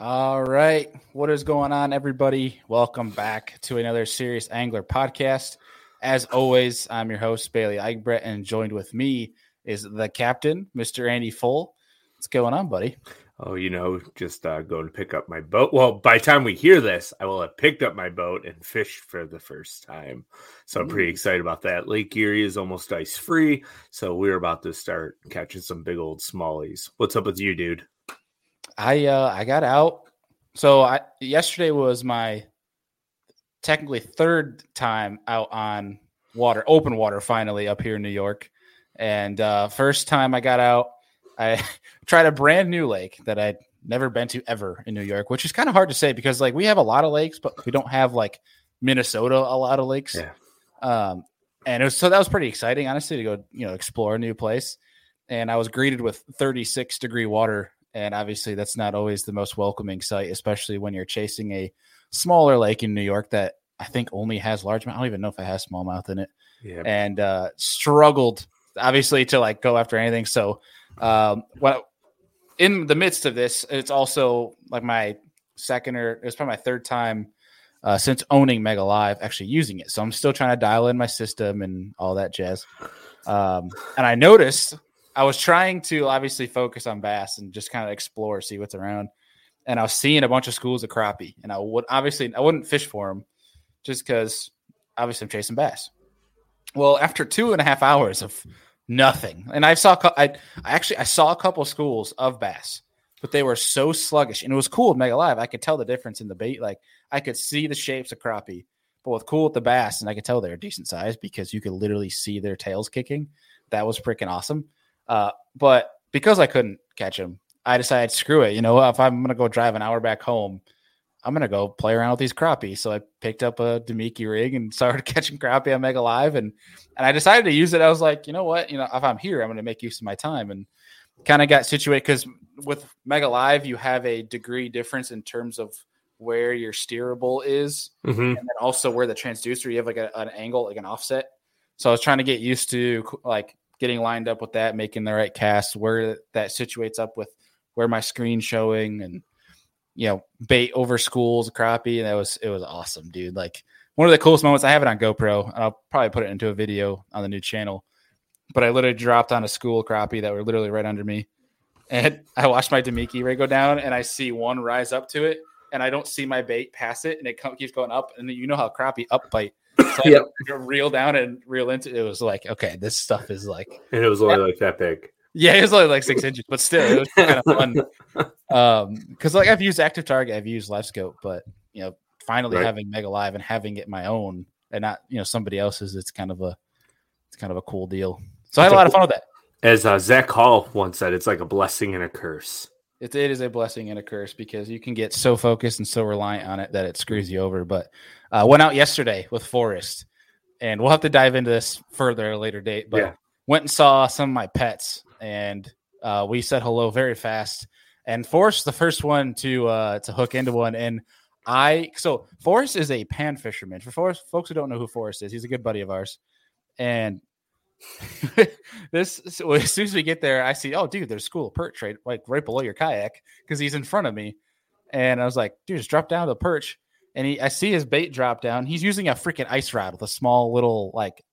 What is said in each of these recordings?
All right. What is going on, everybody? Welcome back to another Serious Angler podcast. As always, I'm your host, Bailey Eichbrett, and joined with me is the captain, Mr. Andy Full. What's going on, buddy? Oh, you know, just uh, going to pick up my boat. Well, by the time we hear this, I will have picked up my boat and fished for the first time. So I'm pretty excited about that. Lake Erie is almost ice free. So we're about to start catching some big old smallies. What's up with you, dude? I uh I got out. So I yesterday was my technically third time out on water, open water finally up here in New York. And uh first time I got out, I tried a brand new lake that I'd never been to ever in New York, which is kind of hard to say because like we have a lot of lakes, but we don't have like Minnesota a lot of lakes. Yeah. Um and it was so that was pretty exciting, honestly, to go, you know, explore a new place. And I was greeted with 36 degree water and obviously, that's not always the most welcoming sight, especially when you're chasing a smaller lake in New York that I think only has largemouth. I don't even know if it has smallmouth in it. Yeah. And uh, struggled, obviously, to like go after anything. So, um, what in the midst of this, it's also like my second or it was probably my third time uh, since owning Mega Live actually using it. So I'm still trying to dial in my system and all that jazz. Um, and I noticed I was trying to obviously focus on bass and just kind of explore, see what's around. And I was seeing a bunch of schools of crappie, and I would obviously I wouldn't fish for them just because obviously I'm chasing bass. Well, after two and a half hours of nothing, and I saw I, I actually I saw a couple schools of bass, but they were so sluggish, and it was cool with Mega Live. I could tell the difference in the bait. Like I could see the shapes of crappie, but with cool with the bass, and I could tell they're decent size because you could literally see their tails kicking. That was freaking awesome. Uh, but because I couldn't catch him, I decided screw it. You know, if I'm gonna go drive an hour back home, I'm gonna go play around with these crappie. So I picked up a Damiki rig and started catching crappie on Mega Live, and and I decided to use it. I was like, you know what, you know, if I'm here, I'm gonna make use of my time, and kind of got situated because with Mega Live, you have a degree difference in terms of where your steerable is, Mhm. and then also where the transducer you have like a, an angle, like an offset. So I was trying to get used to like getting lined up with that, making the right cast, where that situates up with where my screen showing, and you know, bait over schools, crappie. And that was it was awesome, dude. Like one of the coolest moments. I have it on GoPro, and I'll probably put it into a video on the new channel. But I literally dropped on a school crappie that were literally right under me, and I watched my Damiki ray go down, and I see one rise up to it, and I don't see my bait pass it, and it keeps going up, and you know how crappie up bite. So Yep. had reel down and reel into it. was like, okay, this stuff is like, And it was only like that big. yeah, it was only like six inches, but still, it was kind of fun. Um, because like I've used Active Target, I've used Live Scope, but you know, finally Right. having Mega Live and having it my own and not you know somebody else's, it's kind of a it's kind of a cool deal. So I had a lot of fun with that. As uh, Zach Hall once said, it's like a blessing and a curse. It, it is a blessing and a curse because you can get so focused and so reliant on it that it screws you over. But uh, went out yesterday with Forrest, and we'll have to dive into this further at a later date. But Yeah. went and saw some of my pets, and uh, we said hello very fast. And Forrest, the first one to uh, to hook into one, and I so Forrest is a pan fisherman. For Forrest, folks who don't know who Forrest is, he's a good buddy of ours, and this so as soon as we get there, I see, oh, dude, there's school of perch right, like right below your kayak because he's in front of me, and I was like, dude, just drop down to the perch, and he, I see his bait drop down. He's using a freaking ice rod with a small little like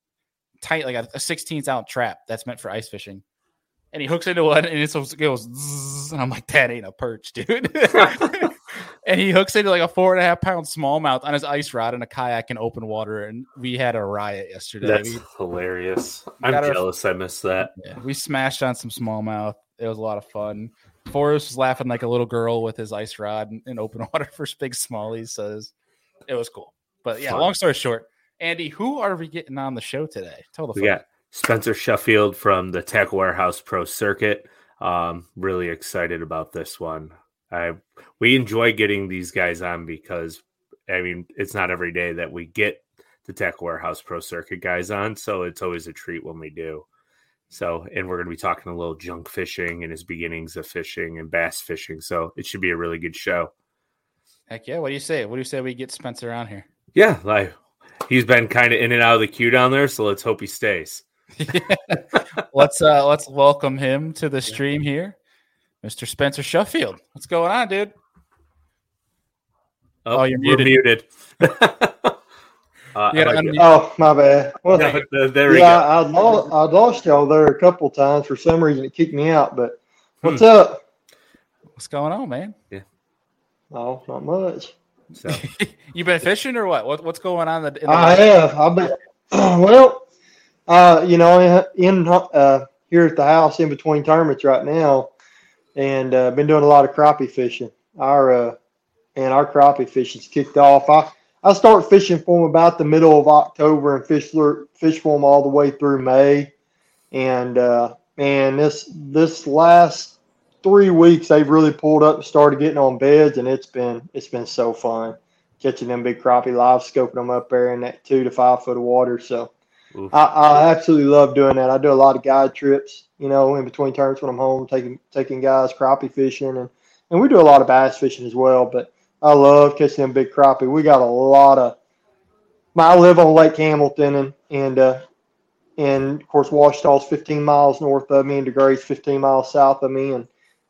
tight, like a, a 16th ounce trap that's meant for ice fishing, and he hooks into one, and it goes, zzz, and I'm like, that ain't a perch, dude. and he hooks into like a four and a half pound smallmouth on his ice rod in a kayak in open water, and we had a riot yesterday. That's We- hilarious. I'm got our- jealous I missed that. yeah, we smashed on some smallmouth. It was a lot of fun. Forrest was laughing like a little girl with his ice rod in, in open water for big smallies. So it was, it was cool. But yeah, Fun. long story short, Andy, who are we getting on the show today? Tell the We folks. got Spencer Shuffield from the Tackle Warehouse Pro Circuit. Um, really excited about this one. I we enjoy getting these guys on because I mean it's not every day that we get the Tackle Warehouse Pro Circuit guys on, so it's always a treat when we do. So, and we're going to be talking a little junk fishing and his beginnings of fishing and bass fishing. So, it should be a really good show. Heck yeah. What do you say? What do you say we get Spencer on here? Yeah, like he's been kind of in and out of the queue down there, so let's hope he stays. let's uh let's welcome him to the stream here. Mr. Spencer Shuffield. What's going on, dude? Oh, you're muted. muted. Uh, like oh, my bad. Well, no, there we yeah, go. I, I lost, I lost y'all there a couple times for some reason. It kicked me out. But what's hmm. up? What's going on, man? Yeah. Oh, not much. So you been fishing or what? what what's going on? In the, in the I have. I've been. well, uh, you know, in uh, here at the house in between tournaments right now, and uh, been doing a lot of crappie fishing. Our uh, and our crappie fishing's kicked off. I I start fishing for them about the middle of October and fish fish for them all the way through May. And uh, man, this this last three weeks they've really pulled up and started getting on beds, and it's been it's been so fun catching them big crappie live, scoping them up there in that two to five foot of water. So I, I, absolutely love doing that. I do a lot of guide trips, you know, in between turns when I'm home, taking taking guys crappie fishing, and and we do a lot of bass fishing as well. But I love catching them big crappie. We got a lot of. I live on Lake Hamilton, and and uh, and of course Ouachita's 15 miles north of me, and DeGray's 15 miles south of me, and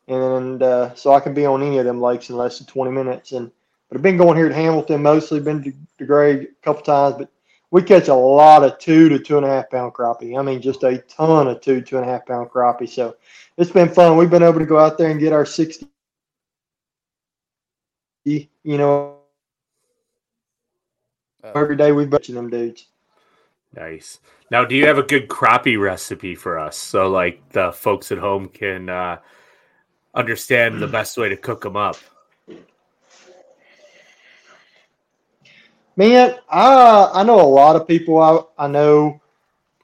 and uh, so I can be on any of them lakes in less than 20 minutes. And but I've been going here to Hamilton mostly, been to DeGray a couple times, but we catch a lot of two to two and a half pound crappie. I mean, just a ton of two two and a half pound crappie. So it's been fun. We've been able to go out there and get our 60 you know, uh, every day we butcher them dudes. Nice. Now, do you have a good crappie recipe for us so like the folks at home can uh, understand the best way to cook them up? Man, I I know a lot of people I, I know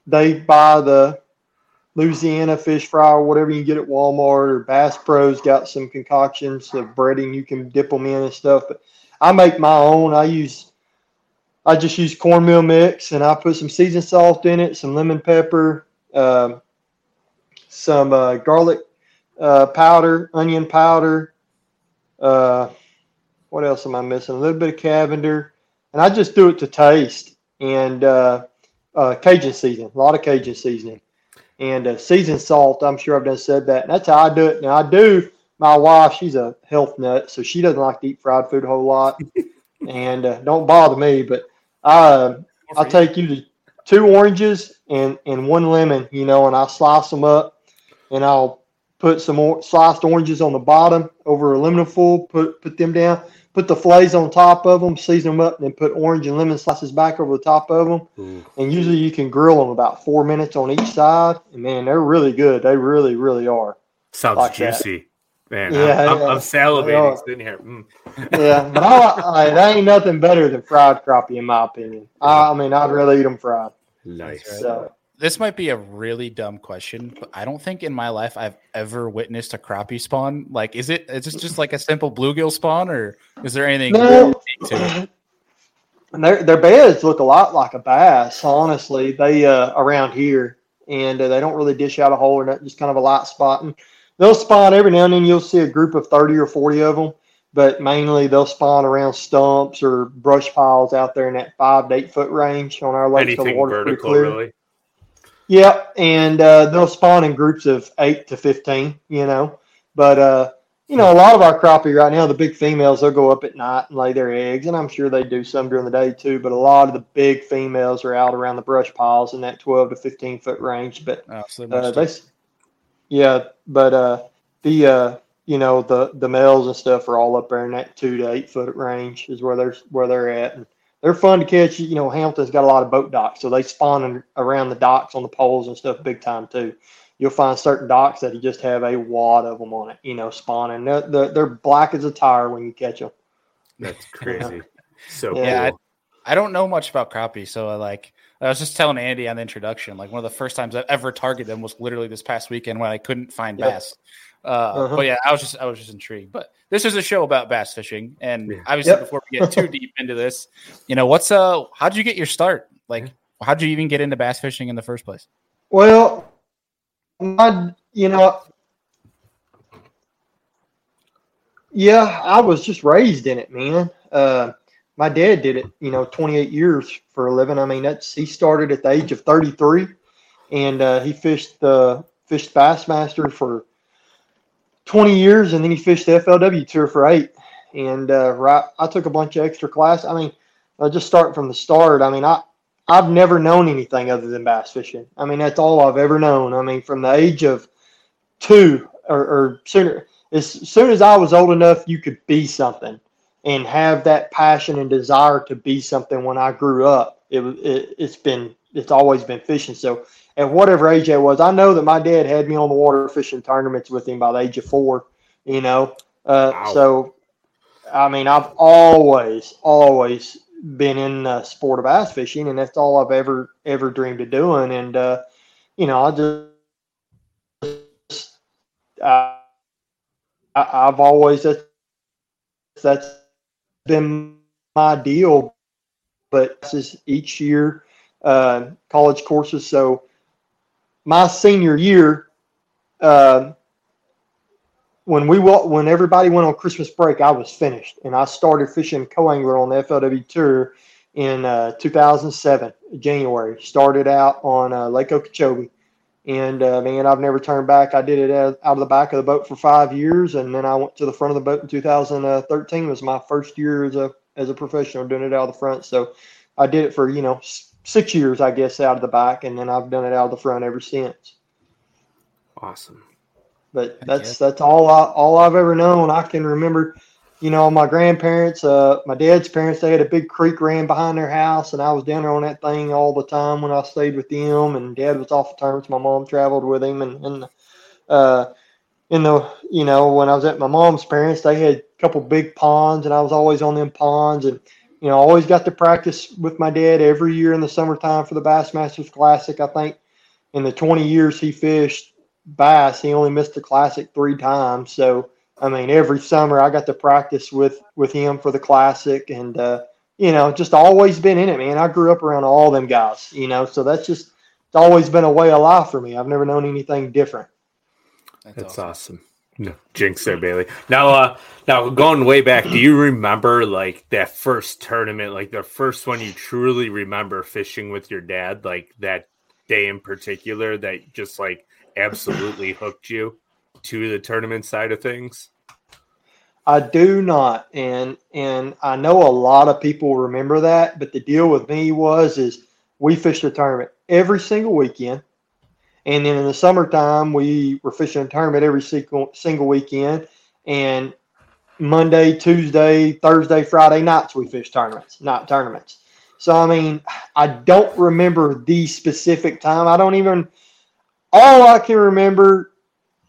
they buy the Louisiana fish fry or whatever you get at Walmart or Bass Pro's got some concoctions of breading you can dip them in and stuff. But I make my own. I use I just use cornmeal mix and I put some seasoned salt in it, some lemon pepper, uh, some uh, garlic uh, powder, onion powder. Uh, what else am I missing? A little bit of Cavender, and I just do it to taste and uh, uh, Cajun seasoning, a lot of Cajun seasoning and uh, seasoned salt. I'm sure I've done said that. And that's how I do it. Now I do. My wife, she's a health nut, so she doesn't like to eat fried food a whole lot, and uh, don't bother me. But I, I take you to two oranges and and one lemon, you know, and I slice them up, and I'll put some more sliced oranges on the bottom over aluminum foil. Put put them down put the fillets on top of them, season them up, and then put orange and lemon slices back over the top of them. Mm. And usually you can grill them about four minutes on each side. And man, they're really good. They really, really are. Sounds like juicy. That. Man, yeah, I'm, yeah. I'm salivating sitting here. Mm. yeah, but I, I, that ain't nothing better than fried crappie, in my opinion. I, I mean, I'd rather eat them fried. Nice. So, this might be a really dumb question, but I don't think in my life I've ever witnessed a crappie spawn. Like, is it is this just like a simple bluegill spawn, or is there anything no. to it? Their, their beds look a lot like a bass, honestly. They uh, around here, and uh, they don't really dish out a hole or nothing, just kind of a light spot. And they'll spawn every now and then. You'll see a group of thirty or forty of them, but mainly they'll spawn around stumps or brush piles out there in that five to eight foot range on our lakes. Anything vertical, really? Yeah, and uh, they'll spawn in groups of eight to fifteen. You know, but uh, you know, a lot of our crappie right now, the big females, they'll go up at night and lay their eggs, and I'm sure they do some during the day too. But a lot of the big females are out around the brush piles in that 12 to 15 foot range. But oh, so uh, they, yeah, but uh, the uh, you know the the males and stuff are all up there in that two to eight foot range is where they're where they're at. And they're fun to catch. You know, Hamilton's got a lot of boat docks, so they spawn around the docks on the poles and stuff big time too. You'll find certain docks that you just have a wad of them on it, you know, spawning. They're, they're, they're black as a tire when you catch them. That's crazy. so yeah, cool. I, I, don't know much about crappie, so I like. I was just telling Andy on the introduction, like one of the first times I ever targeted them was literally this past weekend when I couldn't find yep. bass. Uh, uh-huh. But yeah, I was just I was just intrigued. But this is a show about bass fishing, and yeah. obviously, yep. before we get too deep into this, you know, what's uh, how did you get your start? Like, how did you even get into bass fishing in the first place? Well, my, you know, yeah, I was just raised in it, man. Uh, my dad did it, you know, 28 years for a living. I mean, that's he started at the age of 33, and uh, he fished the fished Bassmaster for 20 years, and then he fished the FLW tour for eight. and uh, right, I took a bunch of extra class. I mean, I'll just start from the start. I mean, I I've never known anything other than bass fishing. I mean, that's all I've ever known. I mean, from the age of two or, or sooner, as soon as I was old enough, you could be something and have that passion and desire to be something. When I grew up, it it, it's been it's always been fishing. So at whatever age I was, I know that my dad had me on the water fishing tournaments with him by the age of four. You know, uh, wow. so I mean, I've always always been in the sport of ice fishing, and that's all I've ever ever dreamed of doing. And uh, you know, I just uh, I, I've always that's that's been my deal. But this is each year uh, college courses. So my senior year, uh, when we when everybody went on Christmas break, I was finished, and I started fishing co-angler on the FLW tour in uh, 2007 January. Started out on uh, Lake Okeechobee, and uh, man, I've never turned back. I did it out of the back of the boat for five years, and then I went to the front of the boat in 2013. It was my first year as a as a professional doing it out of the front. So I did it for you know six years, I guess, out of the back, and then I've done it out of the front ever since. Awesome. But that's that's all I all I've ever known. I can remember, you know, my grandparents, uh, my dad's parents, they had a big creek ran behind their house, and I was down there on that thing all the time when I stayed with them. And Dad was off the tournaments. My mom traveled with him, and and uh, in the you know when I was at my mom's parents, they had a couple big ponds, and I was always on them ponds, and you know, I always got to practice with my dad every year in the summertime for the Bassmasters Classic. I think in the 20 years he fished bass. He only missed the classic three times. So I mean, every summer I got to practice with with him for the classic, and uh, you know, just always been in it, man. I grew up around all them guys, you know, so that's just it's always been a way of life for me. I've never known anything different. That's, that's awesome. awesome. No, jinx there, Bailey. Now, uh, now going way back, do you remember like that first tournament, like the first one you truly remember fishing with your dad, like that day in particular that just like absolutely hooked you to the tournament side of things? I do not, and and I know a lot of people remember that, but the deal with me was is we fished a tournament every single weekend, and then in the summertime we were fishing a tournament every single weekend, and Monday, Tuesday, Thursday, Friday nights we fish tournaments, not tournaments. So I mean, I don't remember the specific time. I don't even all I can remember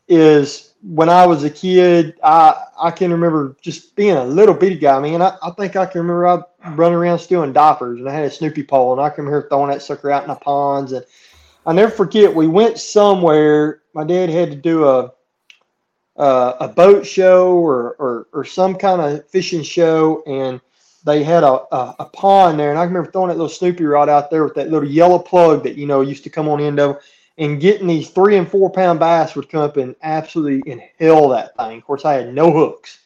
is when I was a kid, I I can remember just being a little bitty guy. I mean, I, I think I can remember I running around stealing diapers, and I had a Snoopy pole, and I can remember throwing that sucker out in the ponds. And I never forget, we went somewhere. My dad had to do a uh, a boat show or, or or some kind of fishing show, and they had a, a, a pond there, and I remember throwing that little Snoopy rod out there with that little yellow plug that you know used to come on the end of and getting these three and four pound bass would come up and absolutely inhale that thing. Of course, I had no hooks,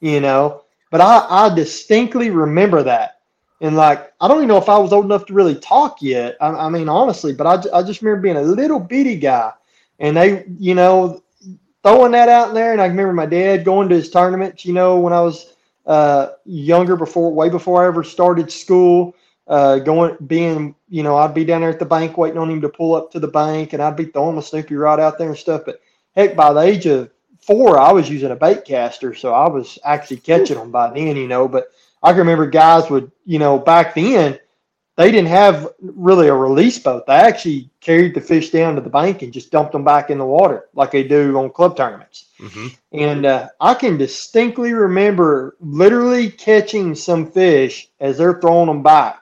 you know, but I, I distinctly remember that. And like, I don't even know if I was old enough to really talk yet. I, I mean, honestly, but I, I just remember being a little bitty guy and they, you know, throwing that out there. And I remember my dad going to his tournaments, you know, when I was uh, younger before, way before I ever started school uh, going being you know I'd be down there at the bank waiting on him to pull up to the bank and I'd be throwing my Snoopy rod out there and stuff. But heck, by the age of four, I was using a bait caster, so I was actually catching them by then, you know. But I can remember guys would you know back then they didn't have really a release boat. They actually carried the fish down to the bank and just dumped them back in the water like they do on club tournaments. Mm-hmm. And uh, I can distinctly remember literally catching some fish as they're throwing them back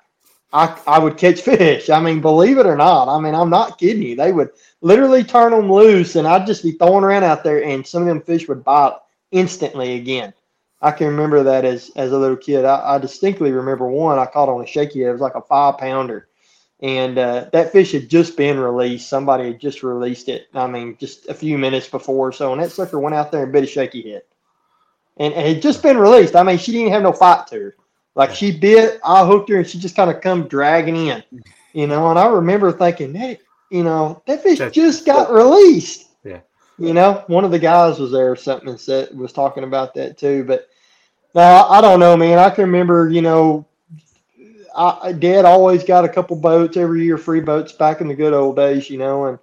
I, I would catch fish. I mean, believe it or not, I mean, I'm not kidding you. They would literally turn them loose, and I'd just be throwing around out there, and some of them fish would bite instantly again. I can remember that as as a little kid. I, I distinctly remember one I caught on a shaky. Head. It was like a five pounder, and uh, that fish had just been released. Somebody had just released it. I mean, just a few minutes before. So, and that sucker went out there and bit a shaky head, and, and it had just been released. I mean, she didn't have no fight to her. Like she bit, I hooked her, and she just kind of come dragging in, you know. And I remember thinking, hey, you know, that fish just got released. You know, one of the guys was there or something and said was talking about that too. But Now I don't know, man. I can remember, you know, I, Dad always got a couple boats every year, free boats back in the good old days, you know, and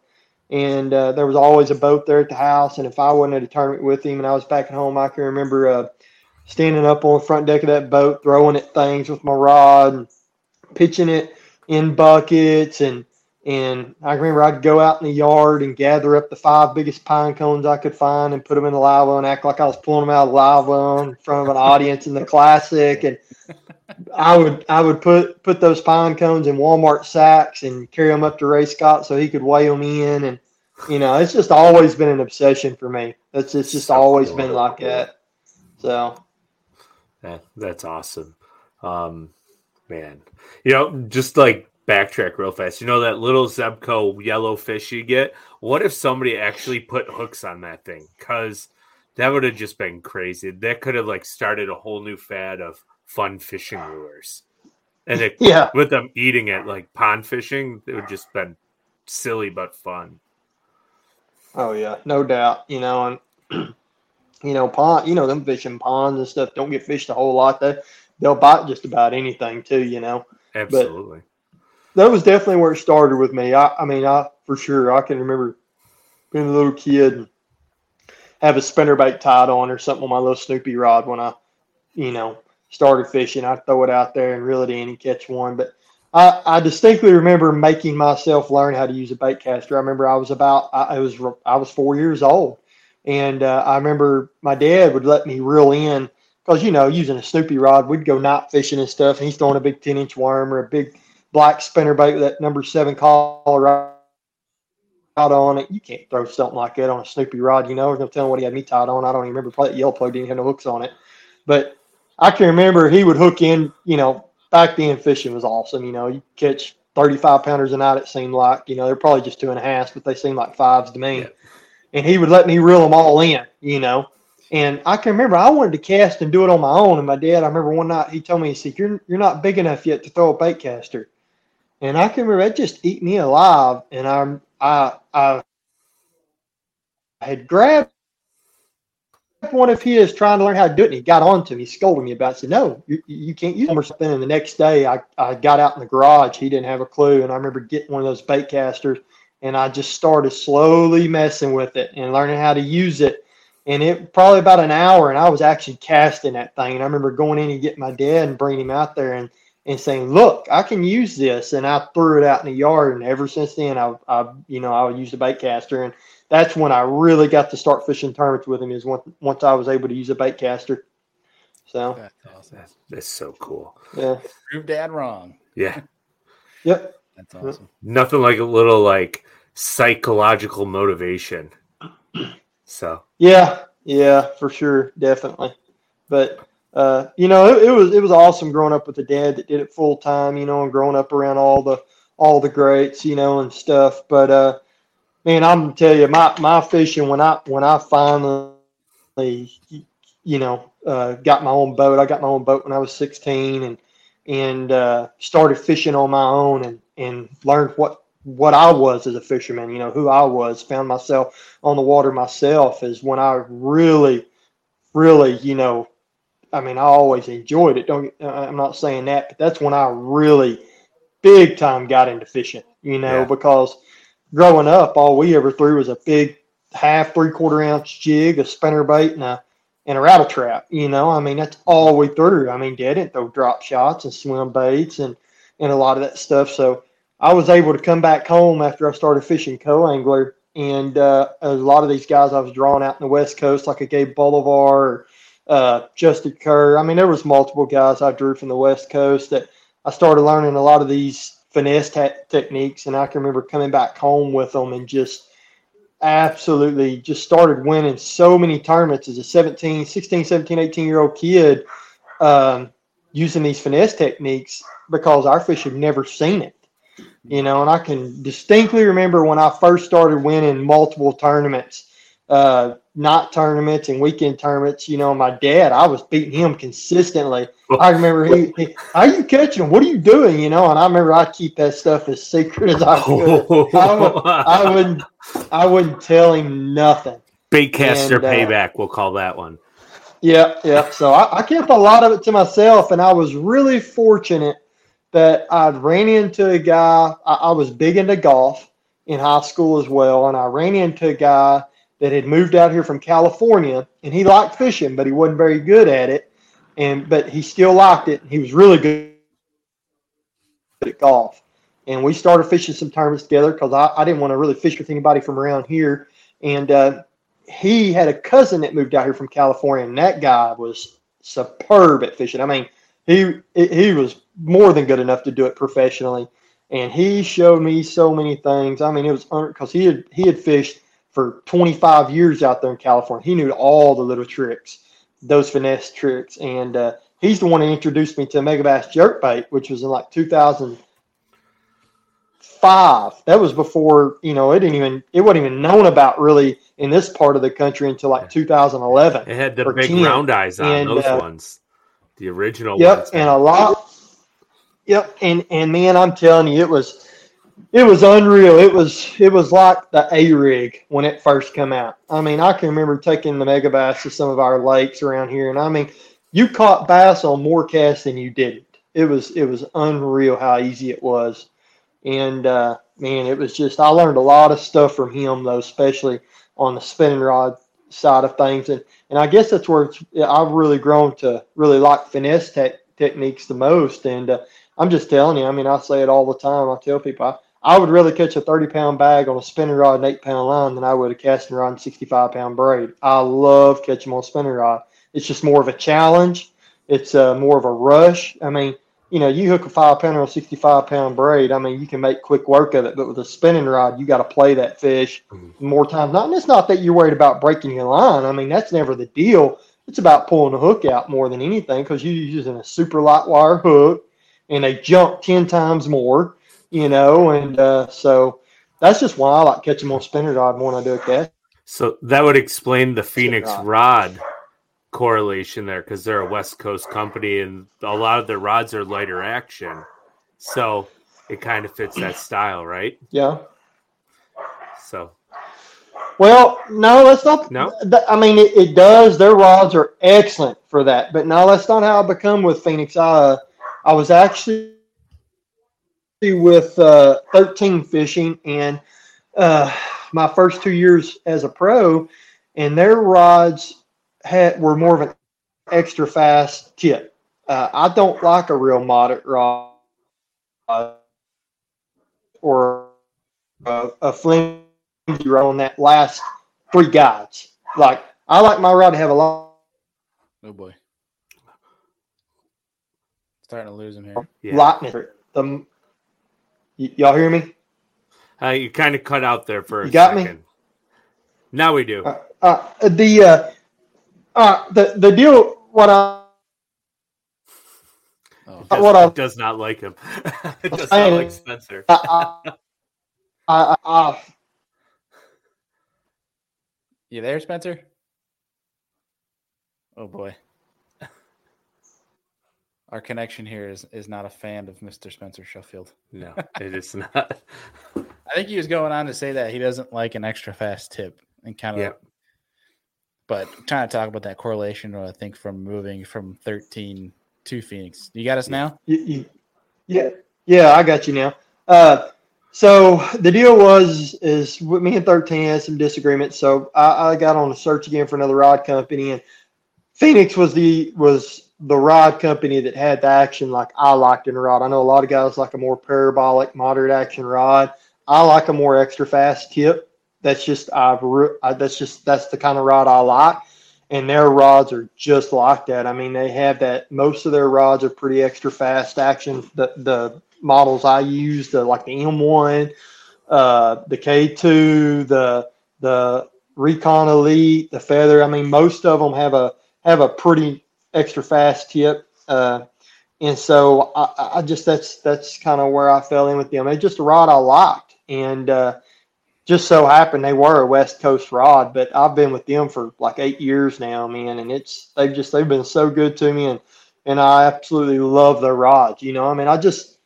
and uh, there was always a boat there at the house. And if I wasn't at a tournament with him and I was back at home, I can remember uh, standing up on the front deck of that boat, throwing at things with my rod and pitching it in buckets and and I remember I'd go out in the yard and gather up the five biggest pine cones I could find and put them in the live well and act like I was pulling them out of the live well in front of an audience in the classic. And I would I would put put those pine cones in Walmart sacks and carry them up to Ray Scott so he could weigh them in. And you know, it's just always been an obsession for me. That's it's just so always cool. been like that. So that, that's awesome. Um, man, you know, just like backtrack real fast. You know that little Zebco yellow fish you get? What if somebody actually put hooks on that thing? Because that would have just been crazy. That could have like started a whole new fad of fun fishing lures. And it, yeah, with them eating it like pond fishing, it would just been silly but fun. Oh yeah, no doubt. You know, and you know, pond, you know, them fishing ponds and stuff don't get fished a whole lot. They they'll bite just about anything too. You know, absolutely. But, that was definitely where it started with me. I, I mean, I for sure I can remember being a little kid and have a spinnerbait tied on or something on my little Snoopy rod when I, you know, started fishing. I'd throw it out there and reel it in and catch one. But I, I distinctly remember making myself learn how to use a bait caster. I remember I was about I, I was I was four years old, and uh, I remember my dad would let me reel in because you know using a Snoopy rod we'd go night fishing and stuff, and he's throwing a big ten inch worm or a big black spinner bait with that number seven collar right on it. You can't throw something like that on a Snoopy rod, you know. There's no telling what he had me tied on. I don't even remember. Probably that yellow plug didn't have no hooks on it. But I can remember he would hook in, you know, back then fishing was awesome. You know, you catch 35 pounders a night, it seemed like. You know, they're probably just two and a half, but they seemed like fives to me. Yeah. And he would let me reel them all in, you know. And I can remember I wanted to cast and do it on my own. And my dad, I remember one night he told me, he said, You're you're not big enough yet to throw a bait caster. And I can remember it just eat me alive. And I'm I I had grabbed one of his trying to learn how to do it, and he got on to me, scolding me about it. I said, No, you, you can't use them or something. And the next day I, I got out in the garage. He didn't have a clue. And I remember getting one of those bait casters and I just started slowly messing with it and learning how to use it. And it probably about an hour, and I was actually casting that thing. And I remember going in and getting my dad and bringing him out there and and saying, "Look, I can use this," and I threw it out in the yard. And ever since then, I, I you know, I would use a bait caster, and that's when I really got to start fishing tournaments with him. Is once once I was able to use a bait caster. So that's awesome. That's, so cool. Yeah, prove Dad wrong. Yeah. yep. That's awesome. Nothing like a little like psychological motivation. So. Yeah, yeah, for sure, definitely. But uh, you know, it, it, was it was awesome growing up with a dad that did it full time, you know, and growing up around all the all the greats, you know, and stuff. But uh, man, I'm gonna tell you, my my fishing when I when I finally, you know, uh, got my own boat. I got my own boat when I was 16, and and uh, started fishing on my own, and and learned what what I was as a fisherman. You know, who I was. Found myself on the water myself is when I really, really, you know I mean, I always enjoyed it. Don't uh, I'm not saying that, but that's when I really big time got into fishing. You know, yeah. because growing up, all we ever threw was a big half three quarter ounce jig, a spinner bait, and a and a rattle trap. You know, I mean that's all we threw. I mean, Dad didn't throw drop shots and swim baits and and a lot of that stuff. So I was able to come back home after I started fishing co angler, and uh, a lot of these guys I was drawing out in the West Coast, like a Gabe Bolivar uh, Justin Kerr. I mean, there was multiple guys I drew from the West Coast that I started learning a lot of these finesse techniques, and I can remember coming back home with them and just absolutely just started winning so many tournaments as a 17, 16, 17, 18 year old kid um, using these finesse techniques because our fish had never seen it. You know, and I can distinctly remember when I first started winning multiple tournaments uh, night tournaments and weekend tournaments. You know, my dad, I was beating him consistently. I remember he, he how you catching them? What are you doing? You know, and I remember I keep that stuff as secret as I could. I, would, I wouldn't, I wouldn't tell him nothing. Big caster and, uh, payback, we'll call that one. Yeah, yeah. So I, I kept a lot of it to myself, and I was really fortunate that I ran into a guy. I, I was big into golf in high school as well, and I ran into a guy that had moved out here from California, and he liked fishing, but he wasn't very good at it. And but he still liked it. He was really good at golf, and we started fishing some tournaments together because I, I didn't want to really fish with anybody from around here. And uh, he had a cousin that moved out here from California, and that guy was superb at fishing. I mean, he he was more than good enough to do it professionally, and he showed me so many things. I mean, it was because he had he had fished for 25 years out there in California. He knew all the little tricks, those finesse tricks, and uh, he's the one who introduced me to Megabass jerkbait, which was in like 2005. That was before you know it didn't even it wasn't even known about really in this part of the country until like 2011. It had the big 10. round eyes on and, those uh, ones, the original. Yep, ones and a lot. Yep, and and man, I'm telling you, it was it was unreal. It was it was like the A rig when it first came out. I mean, I can remember taking the Megabass to some of our lakes around here, and I mean, you caught bass on more casts than you didn't. It was it was unreal how easy it was and uh, man, it was just I learned a lot of stuff from him though, especially on the spinning rod side of things. And and I guess that's where I've really grown to really like finesse te- techniques the most. And uh, I'm just telling you, I mean, I say it all the time. I tell people I, I would rather catch a 30 pound bag on a spinning rod and eight pound line than I would a casting rod and 65 pound braid. I love catching on a spinning rod. It's just more of a challenge. It's uh, more of a rush. I mean, you know, you hook a five pounder on a 65 pound braid. I mean, you can make quick work of it, but with a spinning rod, you got to play that fish mm-hmm. more times. Not, and it's not that you're worried about breaking your line. I mean, that's never the deal. It's about pulling the hook out more than anything because you're using a super light wire hook and they jump 10 times more, you know, and uh, so that's just why I like catching on spinner rod more than I do a cast. So that would explain the Phenix rod correlation there because they're a West Coast company and a lot of their rods are lighter action. So it kind of fits that style, right? Yeah. So. Well, no, that's not. No. I mean, it, it does. Their rods are excellent for that, but no, that's not how I become with Phenix. I, uh, I was actually with uh, 13 fishing and uh, my first two years as a pro, and their rods had were more of an extra fast tip. Uh, I don't like a real moderate rod or a, a flimsy rod on that last three guides. Like I like my rod to have a long. Oh boy, starting to lose him here. Yeah. Lightness. The y- y'all hear me? Uh, you kind of cut out there for a you got second. Me? Now we do. Uh, uh, the uh, uh, the the deal what I Oh, does, what I, does not like him. it does not like Spencer. I, I, I, you there, Spencer? Oh boy. Our connection here is, is not a fan of Mr. Spencer Shuffield. No, it is not. I think he was going on to say that he doesn't like an extra fast tip and kind of yep. But trying to talk about that correlation, I think, from moving from 13 to Phenix. You got us now? Yeah, yeah, I got you now. Uh, so the deal was is with me and 13 had some disagreements. So I, I got on a search again for another rod company, and Phenix was the was the rod company that had the action like I liked in a rod. I know a lot of guys like a more parabolic, moderate action rod. I like a more extra fast tip. That's just I've I, that's just that's the kind of rod I like, and their rods are just like that. I mean, they have that. Most of their rods are pretty extra fast action. The the models I use, the like the M1, uh, the K2, the the Recon Elite, the Feather. I mean, most of them have a have a pretty extra fast tip. Uh, and so I, I, just that's that's kind of where I fell in with them. It's just a rod I liked, and uh, just so happened they were a West Coast rod, but I've been with them for like eight years now, man, and it's they've just they've been so good to me, and and I absolutely love their rods. You know, I mean, I just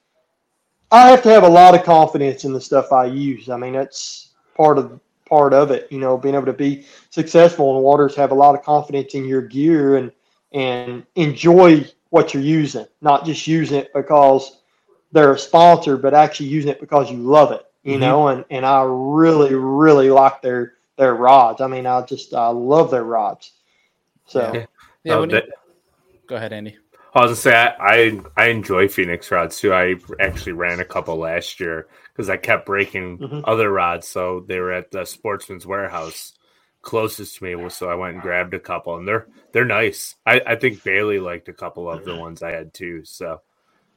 I have to have a lot of confidence in the stuff I use. I mean, that's part of part of it. You know, being able to be successful in waters, have a lot of confidence in your gear, and and enjoy what you're using, not just using it because they're a sponsor, but actually using it because you love it. You mm-hmm. know, and and I really really like their their rods. I mean, I just I love their rods. So yeah, yeah oh, that, you, go ahead, Andy. I was gonna say I, I, I enjoy Phenix rods too. I actually ran a couple last year because I kept breaking mm-hmm. other rods. So they were at the Sportsman's Warehouse closest to me, was so I went and grabbed a couple, and they're they're nice. I, I think Bailey liked a couple of the ones I had too. So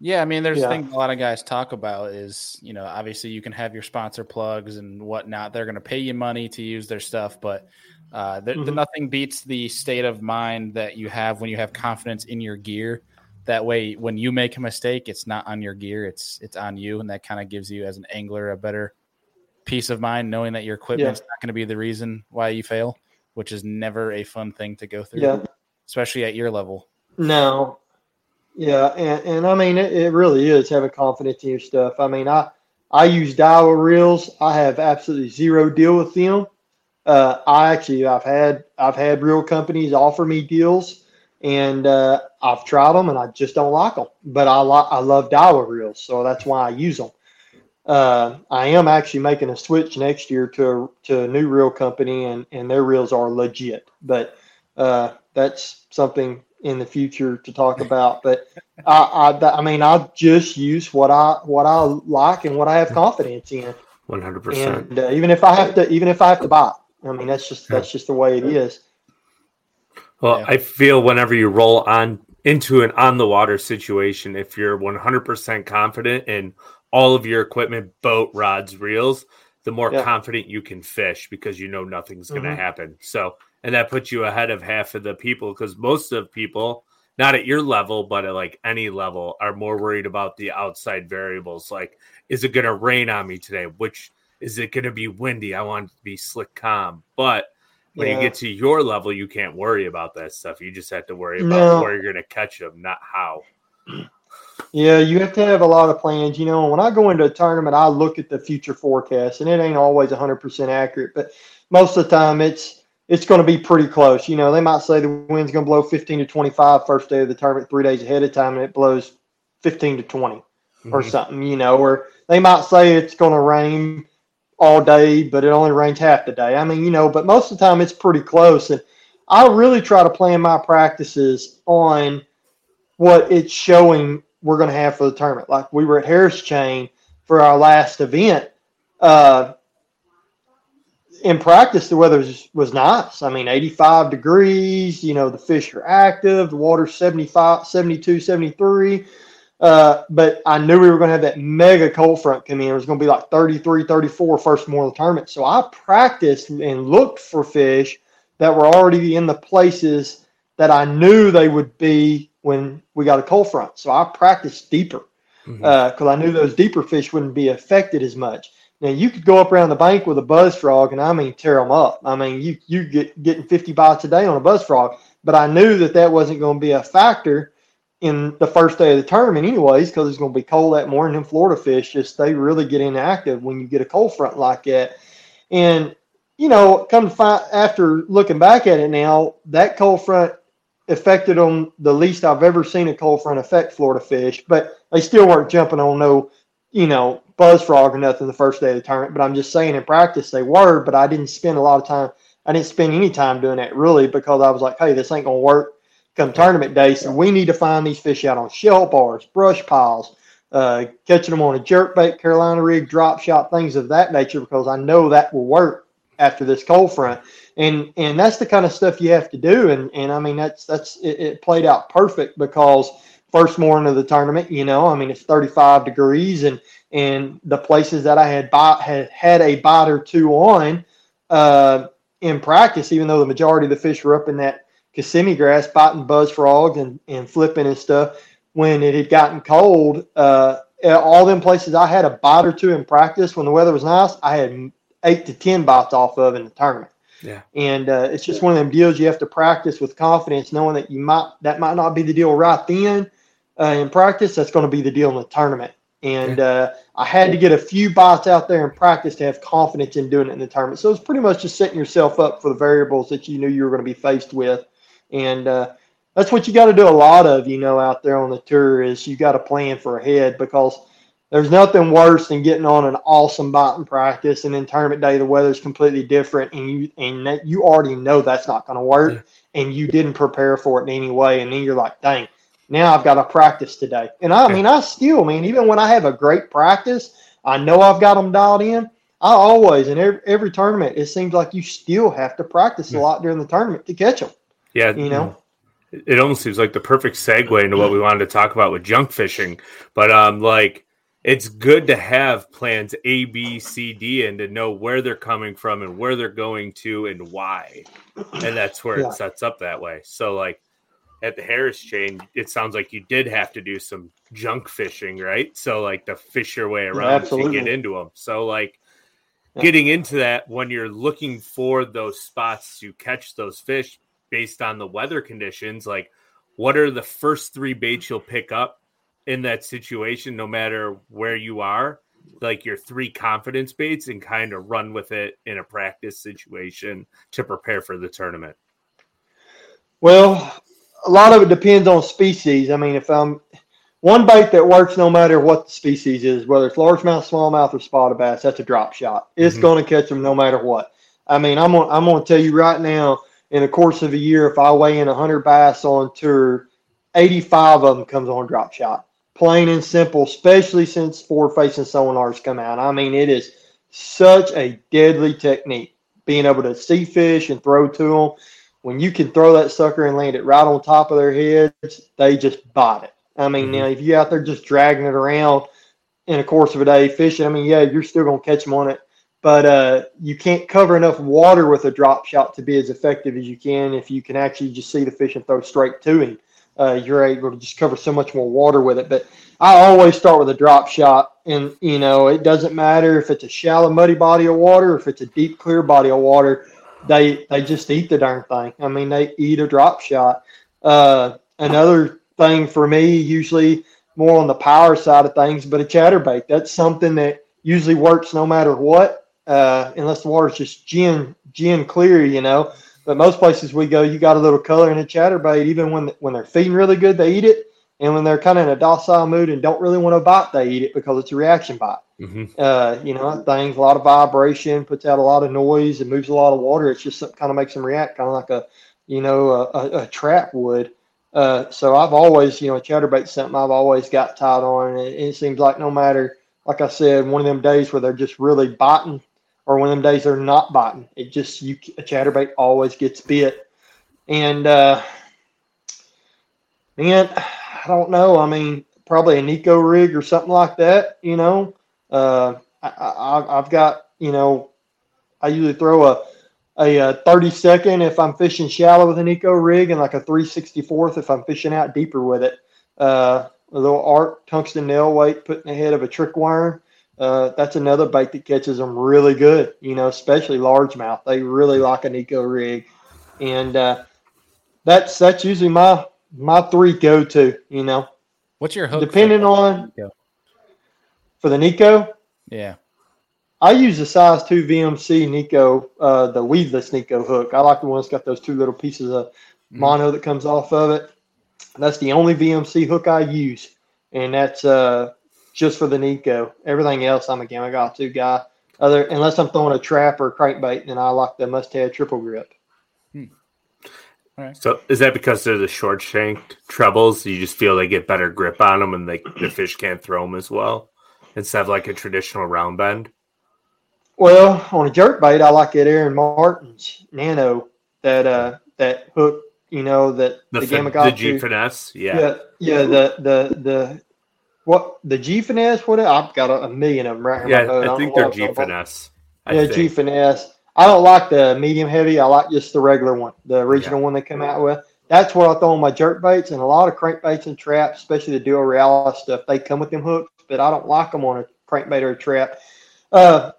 yeah, I mean, there's yeah. a a lot of guys talk about is you know obviously you can have your sponsor plugs and whatnot. They're going to pay you money to use their stuff, but uh, the, mm-hmm. the, nothing beats the state of mind that you have when you have confidence in your gear. That way, when you make a mistake, it's not on your gear; it's it's on you, and that kind of gives you, as an angler, a better peace of mind knowing that your equipment's yeah. not going to be the reason why you fail, which is never a fun thing to go through, yeah. especially at your level. No, yeah, and, and I mean it, it really is having confidence in your stuff. I mean, I I use Daiwa reels. I have absolutely zero deal with them. Uh, I actually I've had I've had reel companies offer me deals, and uh, I've tried them and I just don't like them. But I like I love Daiwa reels, so that's why I use them. Uh, I am actually making a switch next year to a, to a new reel company, and and their reels are legit. But uh, that's something in the future to talk about. But I, I, I mean, I just use what I what I like and what I have confidence in. One hundred percent. And uh, even if I have to, even if I have to buy, I mean, that's just that's just the way it is. Well, yeah. I feel whenever you roll on into an on the water situation, if you're 100% confident in all of your equipment, boat, rods, reels, the more yeah. confident you can fish because you know nothing's going to mm-hmm. happen. So, and that puts you ahead of half of the people because most of people, not at your level, but at like any level, are more worried about the outside variables. Like, is it going to rain on me today? Which is it going to be windy? I want to be slick, calm. But when yeah. you get to your level, you can't worry about that stuff. You just have to worry about no. where you're going to catch them, not how. Yeah, you have to have a lot of plans. You know, when I go into a tournament, I look at the future forecast, and it ain't always 100% accurate, but most of the time it's it's going to be pretty close. You know, they might say the wind's going to blow 15 to 25 first day of the tournament, three days ahead of time, and it blows 15 to 20 mm-hmm. or something. You know, or they might say it's going to rain all day, but it only rains half the day. I mean, you know, but most of the time it's pretty close, and I really try to plan my practices on what it's showing we're going to have for the tournament. Like we were at Harris Chain for our last event. Uh, in practice, the weather was, was nice. I mean, 85 degrees, you know, the fish are active, the water's 75, 72, 73. Uh, but I knew we were going to have that mega cold front come in. It was going to be like 33, 34 first morning of the tournament. So I practiced and looked for fish that were already in the places that I knew they would be when we got a cold front. So I practiced deeper because mm-hmm. uh, I knew those deeper fish wouldn't be affected as much. Now you could go up around the bank with a buzz frog, and I mean tear them up. I mean you you get getting 50 bites a day on a buzz frog, but I knew that that wasn't going to be a factor in the first day of the tournament, anyways, because it's going to be cold that morning. And Florida fish just they really get inactive when you get a cold front like that. And you know, come to find after looking back at it now, that cold front affected them the least I've ever seen a cold front affect Florida fish, but they still weren't jumping on no, you know, buzz frog or nothing the first day of the tournament. But I'm just saying in practice they were, but I didn't spend a lot of time. I didn't spend any time doing that really because I was like, hey, this ain't gonna work come tournament day. So we need to find these fish out on shell bars, brush piles, uh, catching them on a jerk bait, Carolina rig, drop shot, things of that nature because I know that will work after this cold front and and that's the kind of stuff you have to do. And and I mean that's that's it, it played out perfect because first morning of the tournament, you know, I mean it's 35 degrees and and the places that I had bought, had had a bite or two on uh, in practice, even though the majority of the fish were up in that Kissimmee grass biting buzz frogs and, and flipping and stuff. When it had gotten cold, uh, all them places I had a bite or two in practice when the weather was nice, I had eight to ten bites off of in the tournament. Yeah. And uh, it's just one of them deals you have to practice with confidence, knowing that you might that might not be the deal right then uh, in practice. That's going to be the deal in the tournament. And uh, I had to get a few bites out there in practice to have confidence in doing it in the tournament. So it's pretty much just setting yourself up for the variables that you knew you were going to be faced with. And uh, that's what you got to do a lot of, you know, out there on the tour is you got to plan for ahead because there's nothing worse than getting on an awesome biting practice and then tournament day the weather's completely different and you and you already know that's not going to work yeah. and you didn't prepare for it in any way and then you're like, dang, now I've got to practice today. And I mean, I still, mean, even when I have a great practice, I know I've got them dialed in. I always, in every, every tournament, it seems like you still have to practice a lot during the tournament to catch them. Yeah. You know? It almost seems like the perfect segue into what we wanted to talk about with junk fishing. But, um, like, it's good to have plans A, B, C, D, and to know where they're coming from and where they're going to and why. And that's where yeah. it sets up that way. So, like, at the Harris chain, it sounds like you did have to do some junk fishing, right? So like to fish your way around yeah, to get into them. So like yeah. getting into that when you're looking for those spots to catch those fish based on the weather conditions, like what are the first three baits you'll pick up in that situation, no matter where you are? Like your three confidence baits and kind of run with it in a practice situation to prepare for the tournament. Well, a lot of it depends on species. I mean, if I'm one bait that works no matter what the species is, whether it's largemouth, smallmouth, or spotted bass, that's a drop shot. It's mm-hmm. going to catch them no matter what. I mean, I'm gonna, I'm going to tell you right now, in the course of a year, if I weigh in 100 bass on tour, 85 of them comes on drop shot. Plain and simple, especially since forward facing sonars come out. I mean, it is such a deadly technique being able to see fish and throw to them when you can throw that sucker and land it right on top of their heads, they just bite it. I mean, mm-hmm. now if you out there just dragging it around in the course of a day fishing, I mean, yeah, you're still gonna catch them on it, but uh, you can't cover enough water with a drop shot to be as effective as you can if you can actually just see the fish and throw straight to him. Uh, you're able to just cover so much more water with it. But I always start with a drop shot, and you know, it doesn't matter if it's a shallow, muddy body of water, if it's a deep, clear body of water they they just eat the darn thing. I mean, they eat a drop shot. Uh, another thing for me, usually more on the power side of things, but a chatterbait. That's something that usually works no matter what, uh, unless the water's just gin gin clear, you know. But most places we go, you got a little color in a chatterbait. Even when when they're feeding really good, they eat it. And when they're kind of in a docile mood and don't really want to bite, they eat it because it's a reaction bite. Mm-hmm. Uh, you know, things a lot of vibration, puts out a lot of noise, and moves a lot of water. It's just kind of makes them react, kind of like a, you know, a, a, a trap would. Uh, so I've always, you know, a chatterbait something I've always got tied on, and it, it seems like no matter, like I said, one of them days where they're just really biting, or one of them days they're not biting, it just you a chatterbait always gets bit, and uh, man I don't know. I mean, probably a Neko rig or something like that. You know, uh, I, i've got you know, I usually throw a, a, a 30 second if I'm fishing shallow with an Neko rig, and like a 364th if I'm fishing out deeper with it. Uh, a little arc tungsten nail weight put in the head of a trick worm. Uh, that's another bait that catches them really good. You know, especially largemouth. They really like a Neko rig, and uh, that's that's usually my my three go to. You know, what's your hook? Depending on for the Neko? Yeah, I use the size two VMC Neko, uh, the weedless Neko hook. I like the one that's got those two little pieces of mm-hmm. mono that comes off of it. That's the only VMC hook I use, and that's uh, just for the Neko. Everything else, I'm a Gamakatsu guy. Other unless I'm throwing a trap or a crankbait, then I like the Mustad triple grip. Right. So is that because they're the short shanked trebles? You just feel they get better grip on them, and they, the fish can't throw them as well instead of like a traditional round bend. Well, on a jerk bait, I like that Aaron Martens Nano that uh that hook. You know that the, the fin- the G finesse, yeah. yeah, yeah. The the the what the G finesse? What I've got a, a million of them right here. Yeah, I, think they're G finesse. Yeah, G finesse. I don't like the medium heavy. I like just the regular one, the original yeah. one they come out with. That's what I throw on my jerk baits and a lot of crankbaits and traps, especially the Duo Realis stuff. They come with them hooks, but I don't like them on a crankbait or a trap. Uh,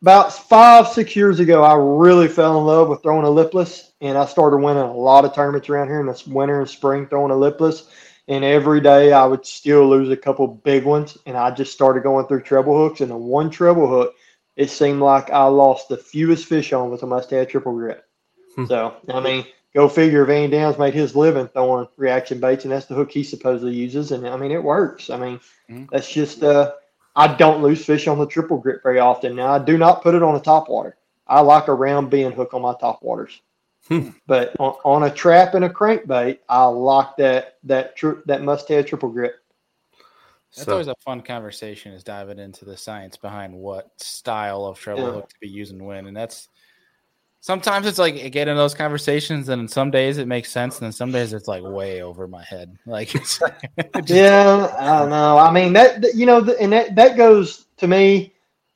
about five, six years ago, I really fell in love with throwing a lipless, and I started winning a lot of tournaments around here in the winter and spring throwing a lipless. And every day I would still lose a couple big ones. And I just started going through treble hooks. And the one treble hook, it seemed like I lost the fewest fish on with a Mustad triple grip. Hmm. So, I mean, go figure VanDam made his living throwing reaction baits, and that's the hook he supposedly uses. And I mean, it works. I mean, Mhm. that's just, uh, I don't lose fish on the triple grip very often. Now, I do not put it on a top water. I like a round bend hook on my top waters. Hmm. But on, on a trap and a crankbait, I like that that tri- that Mustad triple grip. That's So- always a fun conversation is diving into the science behind what style of treble Yeah. hook to be using when. And that's sometimes it's like get in those conversations and some days it makes sense and then some days it's like way over my head. Like it's it just- Yeah, I don't know. I mean that, that- you know, and that that goes to me.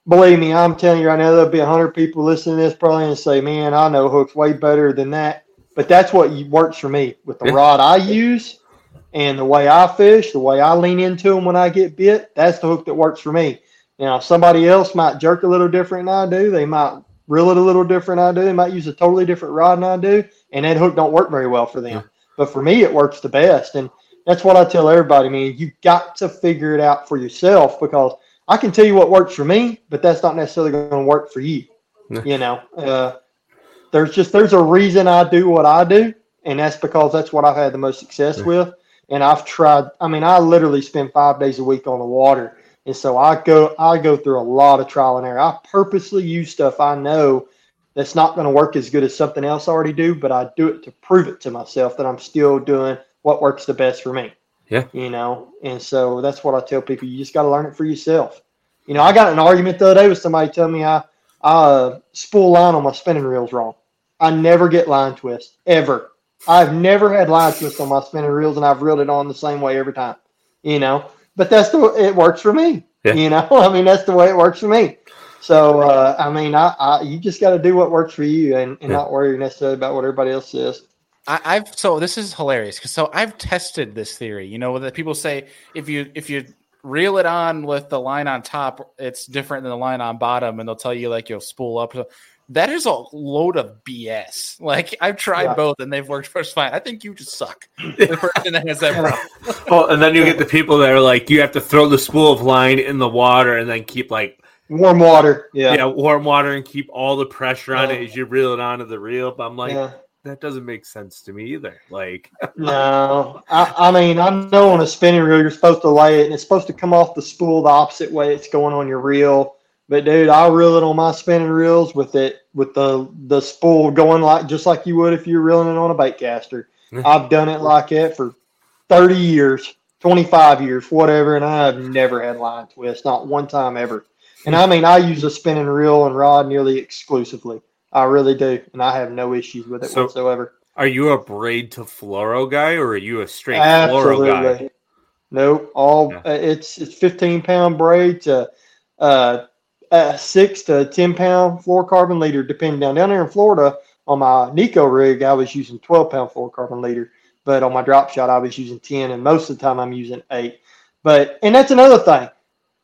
Believe me, I'm telling you right now, there'll be hundred people listening to this probably and say, "Man, I know hooks way better than that." But that's what works for me with the Yeah. rod I use and the way I fish, the way I lean into them when I get bit. That's the hook that works for me. Now, somebody else might jerk a little different than I do. They might reel it a little different than I do. They might use a totally different rod than I do, and that hook don't work very well for them. Yeah. But for me, it works the best. And that's what I tell everybody. I mean, you got to figure it out for yourself because I can tell you what works for me, but that's not necessarily going to work for you. You know, uh, there's just there's a reason I do what I do, and that's because that's what I've had the most success with. And I've tried. I mean, I literally spend five days a week on the water, and so I go I go through a lot of trial and error. I purposely use stuff I know that's not going to work as good as something else I already do, but I do it to prove it to myself that I'm still doing what works the best for me. Yeah. You know, and so that's what I tell people. You just got to learn it for yourself. You know, I got an argument the other day with somebody telling me I, I uh, spool line on my spinning reels wrong. I never get line twist ever. I've never had line twist on my spinning reels, and I've reeled it on the same way every time. You know, but that's the it works for me. Yeah. You know, I mean that's the way it works for me. So uh, I mean, I, I you just got to do what works for you, and, and Yeah. not worry necessarily about what everybody else says. I, I've so this is hilarious because so I've tested this theory. You know that people say if you if you reel it on with the line on top, it's different than the line on bottom, and they'll tell you like you'll spool up. That is a load of BS. Like I've tried Yeah. both and they've worked first fine. I think you just suck. The person that has that problem. Oh, and then you get the people that are like, you have to throw the spool of line in the water and then keep like, Warm water, yeah, yeah, warm water and keep all the pressure on Yeah. it as you reel it onto the reel. But I'm like, yeah. That doesn't make sense to me either. Like, No, I, I mean, I know on a spinning reel you're supposed to lay it, and it's supposed to come off the spool the opposite way it's going on your reel. But dude, I reel it on my spinning reels with it with the the spool going like just like you would if you're reeling it on a bait caster. I've done it like that for thirty years, twenty five years, whatever, and I've never had line twist, not one time ever. And I mean, I use a spinning reel and rod nearly exclusively. I really do, and I have no issues with it So- whatsoever. are you a braid to fluoro guy or are you a straight fluoro guy? Absolutely. Nope. All Yeah. uh, it's it's fifteen pound braid to uh, uh six to ten pound fluorocarbon leader, depending down down there in Florida on my Neko rig, I was using twelve pound fluorocarbon leader, but on my drop shot I was using ten, and most of the time I'm using eight. But and that's another thing,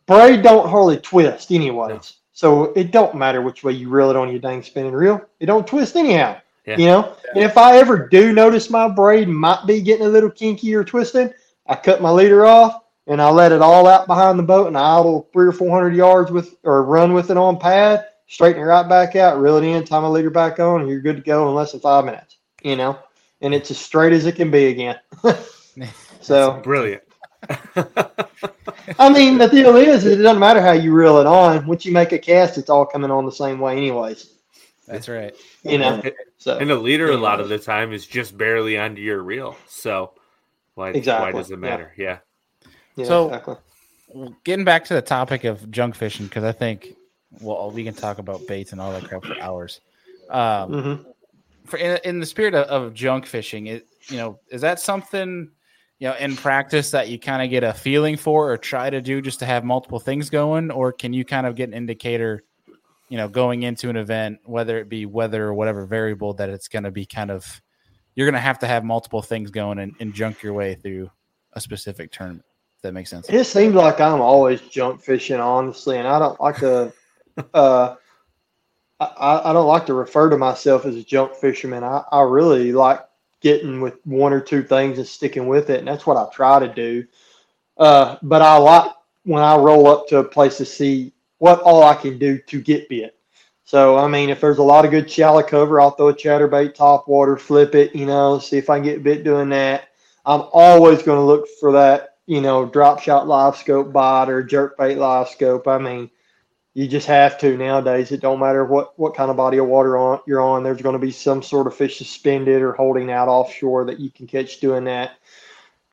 braid don't hardly twist anyways. No. So it don't matter which way you reel it on your dang spinning reel. It don't twist anyhow. Yeah. You know, and if I ever do notice my braid might be getting a little kinky or twisted, I cut my leader off and I let it all out behind the boat and I idle three or four hundred yards with or run with it on pad, straighten it right back out, reel it in, tie my leader back on, and you're good to go in less than five minutes. You know, and it's as straight as it can be again. so Brilliant. I mean, the deal is, it doesn't matter how you reel it on. Once you make a cast, it's all coming on the same way, anyways. That's right. You know, so and a leader a lot of the time is just barely onto your reel. So why, exactly. why does it matter? Yeah. yeah, So- exactly. Getting back to the topic of junk fishing, because I think well we can talk about baits and all that crap for hours. Um, hmm for in, in the spirit of, of junk fishing, it you know is that something you know in practice that you kind of get a feeling for or try to do just to have multiple things going, or can you kind of get an indicator, you know, going into an event, whether it be weather or whatever variable that it's going to be kind of you're going to have to have multiple things going and, and junk your way through a specific tournament. If that makes sense. It just seems like I'm always junk fishing, honestly, and I don't like to. Uh, I, I don't like to refer to myself as a junk fisherman. I, I really like getting with one or two things and sticking with it. And that's what I try to do. Uh, but I like when I roll up to a place to see what all I can do to get bit. So, I mean, if there's a lot of good shallow cover, I'll throw a chatterbait top water, flip it, you know, see if I can get bit doing that. I'm always going to look for that, you know, drop shot live scope bite or jerk bait live scope. I mean, you just have to nowadays. It don't matter what, what kind of body of water on you're on. There's going to be some sort of fish suspended or holding out offshore that you can catch doing that.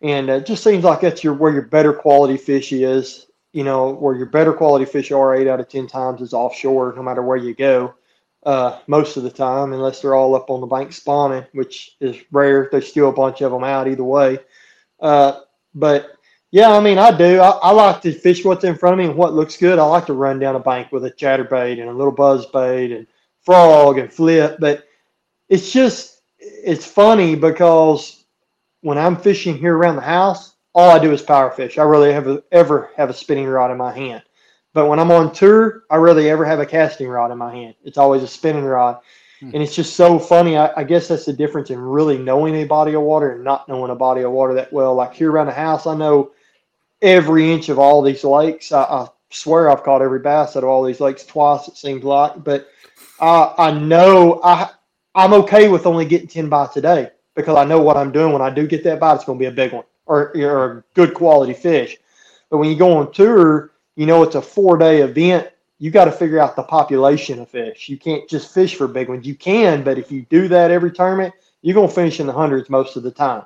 And it just seems like that's your where your better quality fish is you know, where your better quality fish are eight out of 10 times is offshore, no matter where you go, uh, most of the time, unless they're all up on the bank spawning, which is rare. There's still a bunch of them out either way. Uh, but yeah, I mean, I do. I, I, like to fish what's in front of me and what looks good. I like to run down a bank with a chatterbait and a little buzz bait and frog and flip. But it's just, it's funny because when I'm fishing here around the house, all I do is power fish. I rarely have ever have a spinning rod in my hand. But when I'm on tour, I rarely ever have a casting rod in my hand. It's always a spinning rod. Hmm. And it's just so funny. I, I, guess that's the difference in really knowing a body of water and not knowing a body of water that well. Like here around the house, I know every inch of all these lakes. I, I swear I've caught every bass out of all these lakes twice, it seems like. But I, I know I, I'm okay with only getting 10 bites a day because I know what I'm doing. When I do get that bite, it's going to be a big one or, or a good quality fish. But when you go on tour, you know it's a four day event. You got to figure out the population of fish. You can't just fish for big ones. You can, but if you do that every tournament, you're gonna finish in the hundreds most of the time.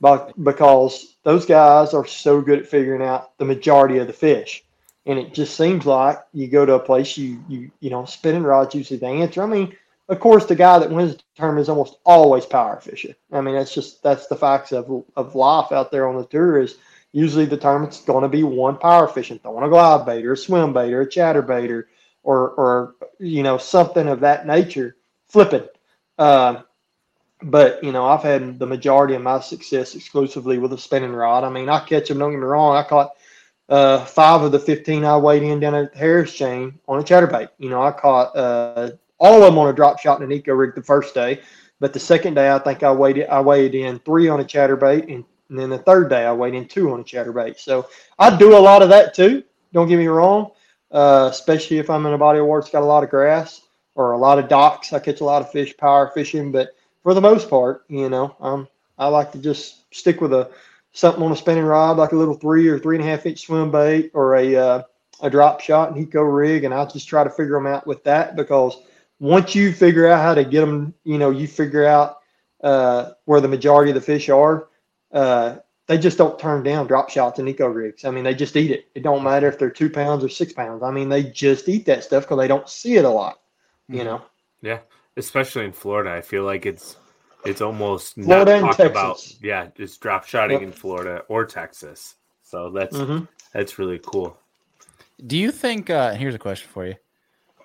But because those guys are so good at figuring out the majority of the fish. And it just seems like you go to a place you you you know, spinning rods usually the answer. I mean, of course, the guy that wins the tournament is almost always power fishing. I mean, that's just that's the facts of of life out there on the tour. Is usually the tournament's going to be one power fishing, throwing a glide bait or a swim bait or a chatterbait or or or you know something of that nature, flipping. Uh, but you know, I've had the majority of my success exclusively with a spinning rod. I mean, I catch them. Don't get me wrong. I caught uh, five of the fifteen I weighed in down at Harris chain on a chatterbait. You know, I caught uh, all of them on a drop shot and a Neko rig the first day. But the second day, I think I weighed I weighed in three on a chatterbait, and, and then the third day, I weighed in two on a chatterbait. So I do a lot of that too. Don't get me wrong, uh, especially if I'm in a body of water that's got a lot of grass or a lot of docks. I catch a lot of fish, power fishing, but for the most part, you know, um, I like to just stick with a something on a spinning rod, like a little three or three and a half inch swim bait or a uh, a drop shot and Neko rig, and I just try to figure them out with that because once you figure out how to get them, you know, you figure out uh, where the majority of the fish are. Uh, they just don't turn down drop shots and Neko rigs. I mean, they just eat it. It don't matter if they're two pounds or six pounds. I mean, they just eat that stuff because they don't see it a lot. You mm-hmm. know. Yeah, especially in Florida, I feel like it's it's almost Florida not talked about. Yeah, it's drop shotting yep. in Florida or Texas. So that's mm-hmm. that's really cool. Do you think? Uh, here's a question for you.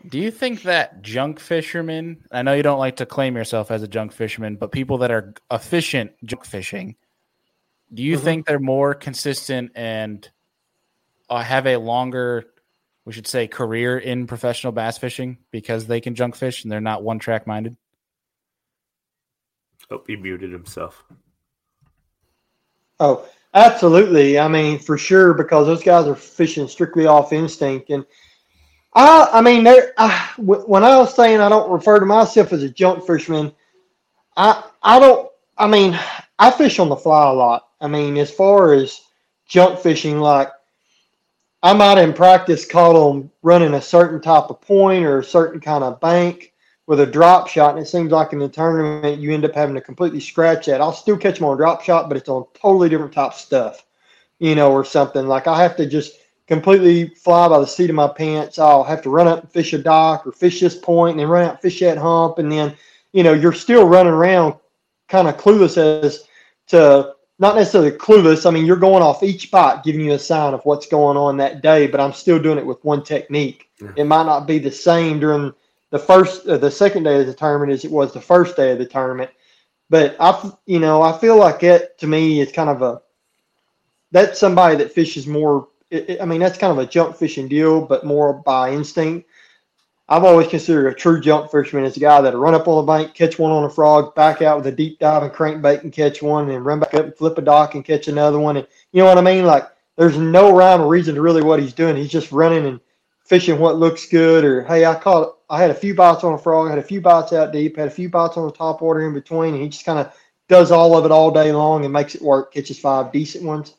Do you think that junk fishermen, I know you don't like to claim yourself as a junk fisherman, but people that are efficient junk fishing, do you mm-hmm. think they're more consistent and uh, have a longer, we should say, career in professional bass fishing because they can junk fish and they're not one track minded? Oh, he muted himself. Oh, absolutely. I mean, for sure, because those guys are fishing strictly off instinct. And I, I mean, there. I, when I was saying I don't refer to myself as a junk fisherman, I, I don't. I mean, I fish on the fly a lot. I mean, as far as junk fishing, like I might in practice caught them running a certain type of point or a certain kind of bank with a drop shot, and it seems like in the tournament you end up having to completely scratch that. I'll still catch them on drop shot, but it's on totally different type stuff, you know, or something. Like I have to just completely fly by the seat of my pants. I'll have to run up and fish a dock or fish this point and then run out and fish that hump. And then, you know, you're still running around kind of clueless as to not necessarily clueless. I mean, you're going off each spot, giving you a sign of what's going on that day, but I'm still doing it with one technique. Yeah. It might not be the same during the first, uh, the second day of the tournament as it was the first day of the tournament. But I, you know, I feel like it to me is kind of a, that's somebody that fishes more it, it, I mean, that's kind of a junk fishing deal, but more by instinct. I've always considered a true junk fisherman as a guy that'll run up on the bank, catch one on a frog, back out with a deep dive and crankbait and catch one, and run back up and flip a dock and catch another one. And you know what I mean? Like there's no rhyme or reason to really what he's doing. He's just running and fishing what looks good. Or hey, I caught I had a few bites on a frog, had a few bites out deep, had a few bites on the top water in between, and he just kind of does all of it all day long and makes it work. Catches five decent ones.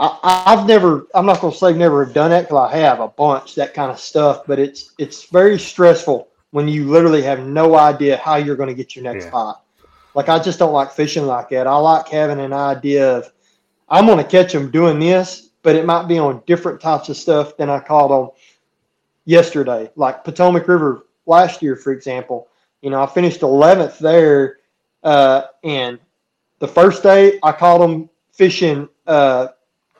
I, I've never, I'm not going to say never have done that because I have a bunch that kind of stuff, but it's it's very stressful when you literally have no idea how you're going to get your next yeah. Like I just don't like fishing like that. I like having an idea of I'm going to catch them doing this, but it might be on different types of stuff than I caught on yesterday. Like Potomac River last year, for example. You know, I finished 11th there, uh, and the first day I caught them fishing uh,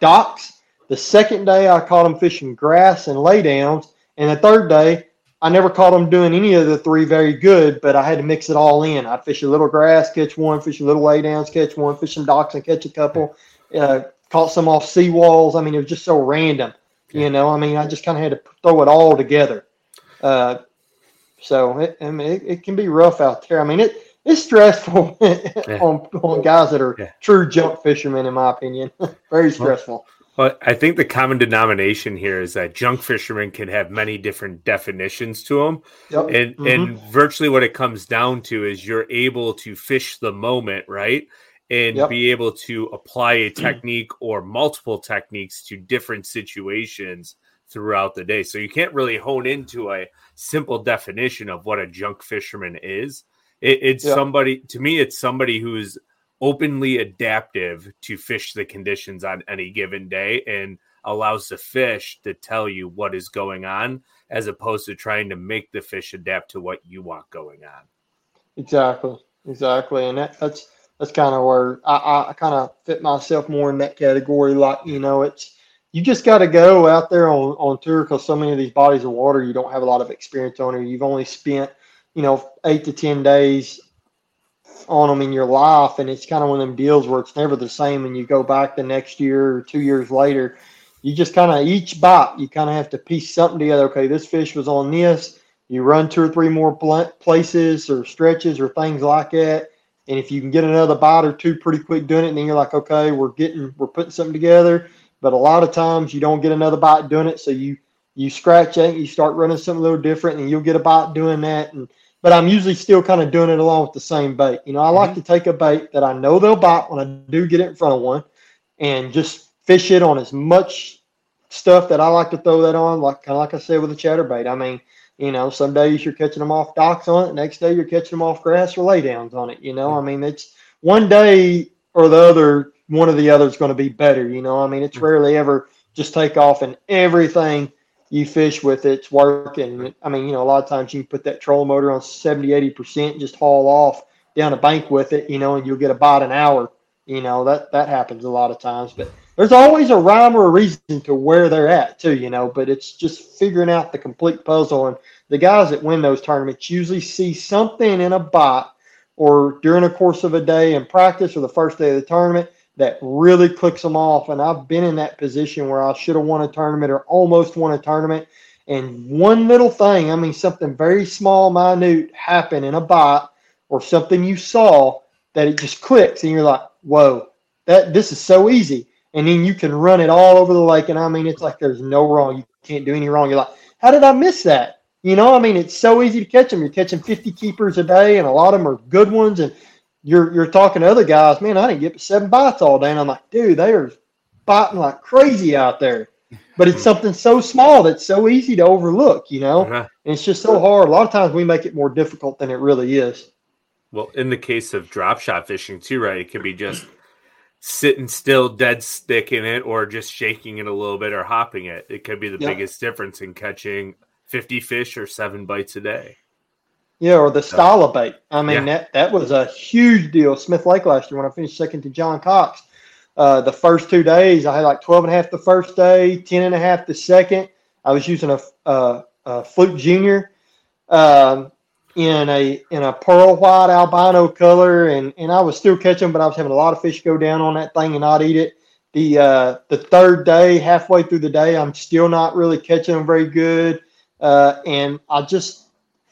docks. The second day, I caught them fishing grass and laydowns. And the third day, I never caught them doing any of the three very good, but I had to mix it all in. I'd fish a little grass, catch one, fish a little laydowns, catch one, fish some docks and catch a couple. Uh, caught some off seawalls. I mean, it was just so random, you know. I mean, I just kind of had to throw it all together. Uh, so it, I mean, it, it, can be rough out there. I mean, it it's stressful yeah. on, on guys that are yeah. true junk fishermen, in my opinion. Very stressful. Well, I think the common denomination here is that junk fishermen can have many different definitions to them, yep. and mm-hmm. and virtually what it comes down to is you're able to fish the moment, right? and yep. be able to apply a technique or multiple techniques to different situations throughout the day. So you can't really hone into a simple definition of what a junk fisherman is. It, it's yeah. somebody to me. It's somebody who's openly adaptive to fish the conditions on any given day and allows the fish to tell you what is going on, as opposed to trying to make the fish adapt to what you want going on. Exactly, exactly, and that, that's that's kind of where I, I kind of fit myself more in that category. Like you know, it's you just got to go out there on on tour because so many of these bodies of water you don't have a lot of experience on, or you've only spent you know, eight to 10 days on them in your life. And it's kind of one of them deals where it's never the same. And you go back the next year or two years later, you just kind of each bite, you kind of have to piece something together. Okay, this fish was on this. You run two or three more places or stretches or things like that. And if you can get another bite or two pretty quick doing it, then you're like, okay, we're getting, we're putting something together. But a lot of times you don't get another bite doing it. So you, you scratch it, you start running something a little different, and you'll get a bite doing that. And but I'm usually still kind of doing it along with the same bait. You know, I like mm-hmm. to take a bait that I know they'll bite when I do get it in front of one and just fish it on as much stuff that I like to throw that on, like kind of like I said with a chatterbait. I mean, you know, some days you're catching them off docks on it, next day you're catching them off grass or laydowns on it. You know, I mean, it's one day or the other, one or the other is going to be better. You know, I mean, it's mm-hmm. rarely ever just take off and everything you fish with it, it's working. I mean, you know, a lot of times you can put that trolling motor on 70, 80%, and just haul off down a bank with it, you know, and you'll get about an hour. You know, that that happens a lot of times. But there's always a rhyme or a reason to where they're at too, you know, but it's just figuring out the complete puzzle. And the guys that win those tournaments usually see something in a bot or during the course of a day in practice or the first day of the tournament that really clicks them off. And I've been in that position where I should have won a tournament or almost won a tournament. And one little thing, I mean, something very small, minute happened in a bot or something you saw that it just clicks and you're like, whoa, that this is so easy. And then you can run it all over the lake. And I mean, it's like there's no wrong. You can't do any wrong. You're like, how did I miss that? You know, I mean, it's so easy to catch them. You're catching 50 keepers a day, and a lot of them are good ones. And you're you're talking to other guys, man, I didn't get seven bites all day. And I'm like, dude, they are biting like crazy out there. But it's something so small that's so easy to overlook, you know? Uh-huh. And it's just so hard. A lot of times we make it more difficult than it really is. Well, in the case of drop shot fishing too, right? It could be just sitting still, dead stick in it, or just shaking it a little bit or hopping it. It could be the biggest difference in catching 50 fish or seven bites a day. Yeah, or the style of bait. I mean, yeah. that that was a huge deal. Smith Lake last year when I finished second to John Cox. Uh, the first two days, I had like 12 and a half the first day, 10 and a half the second. I was using a, a, a Fluke Junior um, in a in a pearl white albino color, and, and I was still catching, but I was having a lot of fish go down on that thing and not eat it. The uh, the third day, halfway through the day, I'm still not really catching them very good. uh, and I just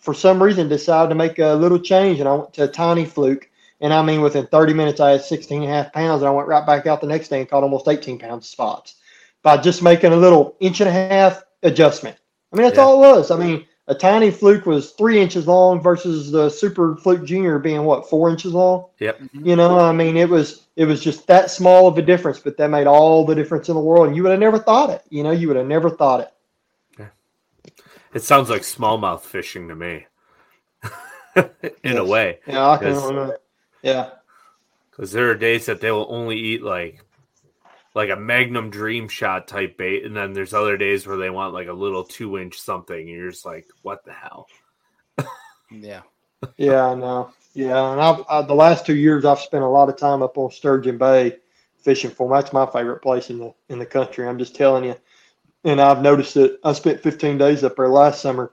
for some reason decided to make a little change, and I went to a tiny fluke. And I mean, within 30 minutes, I had 16 and a half pounds, and I went right back out the next day and caught almost 18 pounds spots by just making a little inch and a half adjustment. I mean, that's Yeah. all it was. I mean, a tiny fluke was three inches long versus the super fluke junior being what four inches long. Yep. Mm-hmm. You know, I mean, it was it was just that small of a difference, but that made all the difference in the world. And you would have never thought it. You know, you would have never thought it. It sounds like smallmouth fishing to me. In a way. Yeah, I can. Yes. Yeah, Because there are days that they will only eat like like a magnum dream shot type bait, and then there's other days where they want like a little two inch something, and you're just like, what the hell? Yeah. yeah, I know. Yeah, and I've I, the last two years I've spent a lot of time up on Sturgeon Bay fishing for 'em. That's my favorite place in the in the country. I'm just telling you. And I've noticed that I spent 15 days up there last summer,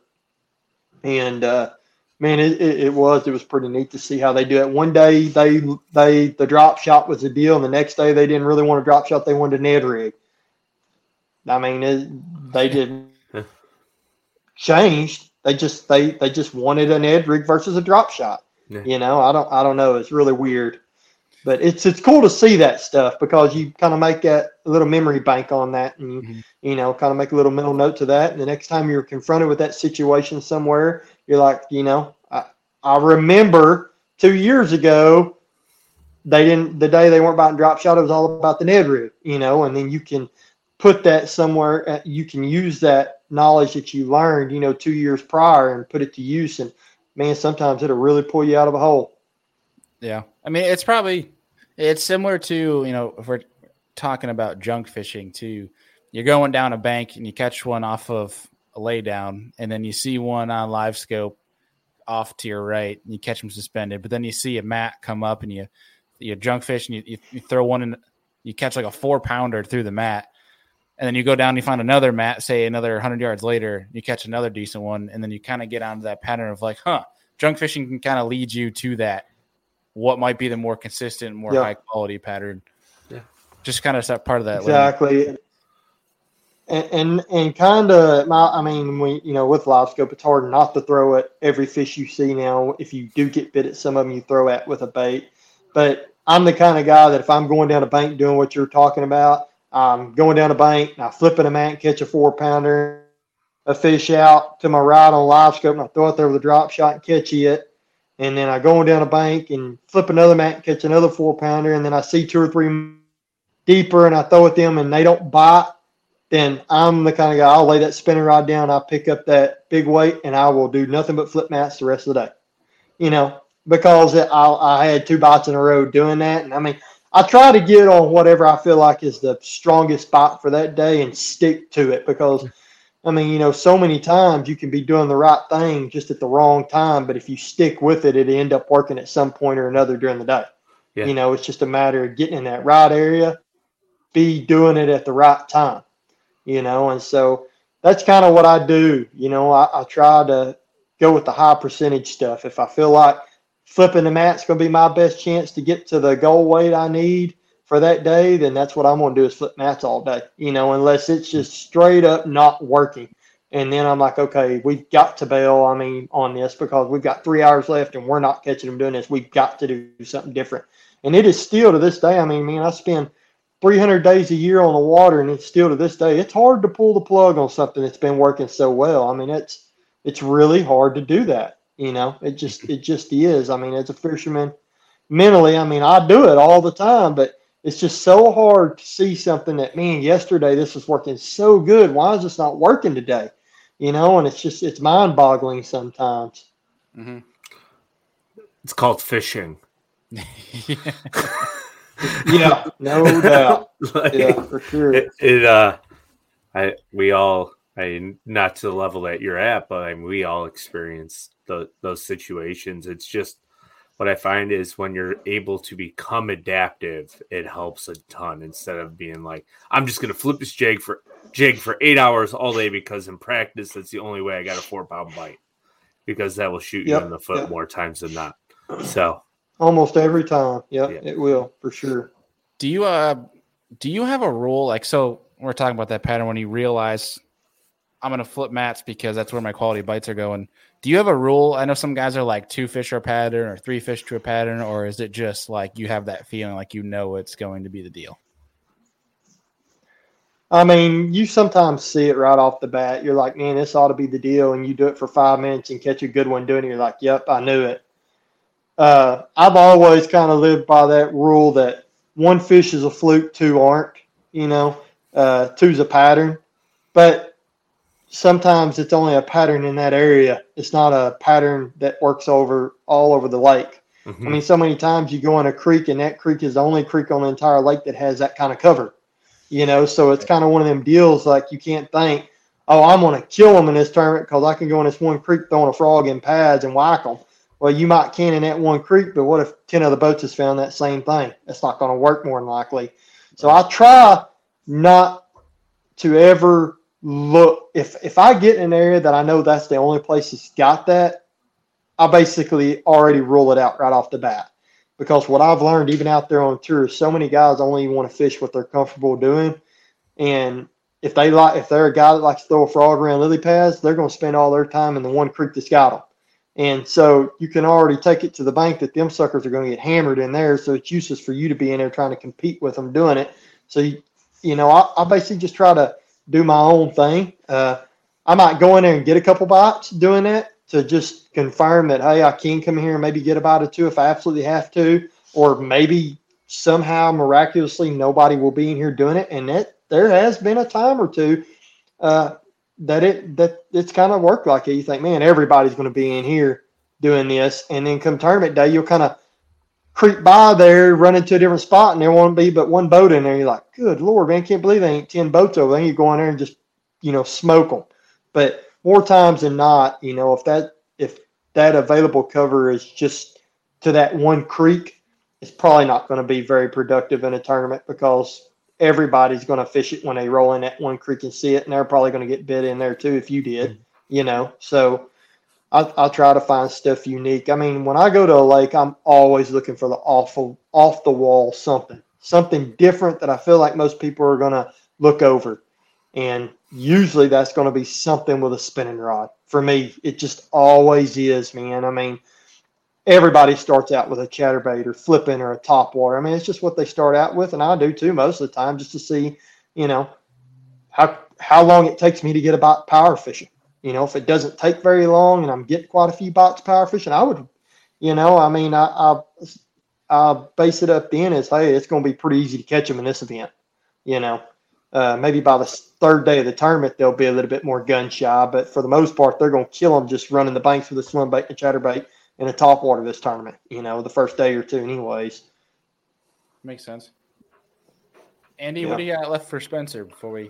and uh, man, it, it, it was it was pretty neat to see how they do it. One day they they the drop shot was the deal, and the next day they didn't really want a drop shot; they wanted a Ned rig. I mean, it, they didn't changed. They just they they just wanted a Ned rig versus a drop shot. Yeah. You know, I don't I don't know. It's really weird, but it's it's cool to see that stuff because you kind of make that little memory bank on that, and you, Mhm. you know, kind of make a little mental note to that. And the next time you're confronted with that situation somewhere, you're like, you know, I I remember two years ago. They didn't the day they weren't buying drop shot. It was all about the Ned rig, you know, and then you can put that somewhere. uh, You can use that knowledge that you learned, you know, two years prior and put it to use. And man, sometimes it'll really pull you out of a hole. Yeah. I mean, it's probably it's similar to, you know, if we're talking about junk fishing too. You're going down a bank and you catch one off of a laydown, and then you see one on live scope off to your right, and you catch them suspended. But then you see a mat come up and you you junk fish and you, you, you throw one in, you catch like a four pounder through the mat. And then you go down and you find another mat, say another 100 yards later, you catch another decent one. And then you kind of get onto that pattern of like, huh, junk fishing can kind of lead you to that what might be the more consistent, more Yeah. high quality pattern. Yeah. Just kind of that part of that. learning. Exactly. And and, and kind of, my I mean, we you know with live scope, it's hard not to throw at every fish you see now. If you do get bit at some of them, you throw at with a bait. But I'm the kind of guy that if I'm going down a bank doing what you're talking about, I'm going down a bank and I flip in a mat and catch a four pounder, a fish out to my right on live scope, and I throw it there with a drop shot and catch it. And then I go on down a bank and flip another mat and catch another four pounder, and then I see two or three deeper and I throw at them and they don't bite, then I'm the kind of guy I'll lay that spinning rod down, I'll pick up that big weight, and I will do nothing but flip mats the rest of the day. You know, because I, I had two bites in a row doing that. And I mean, I try to get on whatever I feel like is the strongest spot for that day and stick to it because. I mean, you know, so many times you can be doing the right thing just at the wrong time, but if you stick with it, it end up working at some point or another during the day. Yeah. You know, it's just a matter of getting in that right area, be doing it at the right time. You know, and so that's kind of what I do. You know, I, I try to go with the high percentage stuff. If I feel like flipping the mat's going to be my best chance to get to the goal weight I need for that day, then that's what I'm going to do is flip mats all day. You know, unless it's just straight up not working. And then I'm like, okay, we've got to bail. I mean, on this because we've got three hours left and we're not catching them doing this. We've got to do something different. And it is still to this day. I mean, man, I spend 300 days a year on the water, and it's still to this day. It's hard to pull the plug on something that's been working so well. I mean, it's it's really hard to do that. You know, it just it just is. I mean, as a fisherman, mentally, I mean, I do it all the time, but it's just so hard to see something that man, yesterday this was working so good. Why is this not working today? You know, and it's just it's mind boggling sometimes. Mhm. It's called fishing. Yeah, no doubt. Like, Yeah, for sure. it, it uh i we all i not to the level that you're at but I mean, we all experience the, those situations it's just what i find is when you're able to become adaptive it helps a ton instead of being like i'm just gonna flip this jig for jig for eight hours all day because in practice that's the only way i got a four pound bite because that will shoot Yep, you in the foot yep. more times than not so Almost every time. Yep, Yeah. it will for sure. Do you uh do you have a rule like so we're talking about that pattern when you realize I'm gonna flip mats because that's where my quality bites are going. Do you have a rule? I know some guys are like two fish or a pattern or three fish to a pattern, or is it just like you have that feeling like you know it's going to be the deal? I mean, you sometimes see it right off the bat. You're like, man, this ought to be the deal. And you do it for five minutes and catch a good one doing it. You're like, yep, I knew it. Uh, I've always kind of lived by that rule that one fish is a fluke, two aren't, you know, uh, two's a pattern. But sometimes it's only a pattern in that area. It's not a pattern that works over all over the lake. Mm-hmm. I mean, so many times you go in a creek and that creek is the only creek on the entire lake that has that kind of cover you know. So it's kind of one of them deals like you can't think, oh, I'm going to kill them in this tournament because I can go in this one creek throwing a frog in pads and whack them. Well, you might can in that one creek, but what if 10 other boats has found that same thing? That's not going to work more than likely. So I try not to ever look if if I get in an area that I know that's the only place that's got that, I basically already rule it out right off the bat because what I've learned even out there on tour, so many guys only want to fish what they're comfortable doing, and if they like, if they're a guy that likes to throw a frog around lily pads, they're going to spend all their time in the one creek that's got them. And so you can already take it to the bank that them suckers are going to get hammered in there. So it's useless for you to be in there trying to compete with them doing it. So, you, you know, I, I basically just try to do my own thing. Uh, I might go in there and get a couple bites doing it to just confirm that hey, I can come here and maybe get a bite or two if I absolutely have to, or maybe somehow miraculously nobody will be in here doing it. And that there has been a time or two uh, that it that it's kind of worked like it. You think, man, everybody's going to be in here doing this, and then come tournament day, you'll kind of creep by there, run into a different spot, and there won't be but one boat in there. You're like, good lord, man, can't believe there ain't ten boats over there. You go in there and just you know smoke them, but more times than not, you know, if that if that available cover is just to that one creek, it's probably not going to be very productive in a tournament because everybody's going to fish it when they roll in that one creek and see it, and they're probably going to get bit in there too if you did, mm-hmm. you know. So I, I'll try to find stuff unique. I mean, when I go to a lake, I'm always looking for the awful off the wall something, something different that I feel like most people are going to look over. And usually that's going to be something with a spinning rod. For me, it just always is, man. I mean, everybody starts out with a chatterbait or flipping or a top water. I mean, it's just what they start out with, and I do too most of the time, just to see, you know, how how long it takes me to get about power fishing. You know, if it doesn't take very long and I'm getting quite a few bites power fishing, I would, you know, I mean, I, I, I base it up then as hey, it's going to be pretty easy to catch them in this event. You know, uh, maybe by the third day of the tournament, they'll be a little bit more gun shy, but for the most part, they're going to kill them just running the banks with a swim bait and chatterbait in a top water this tournament, you know, the first day or two, anyways. Makes sense. Andy, yeah. what do you got left for Spencer before we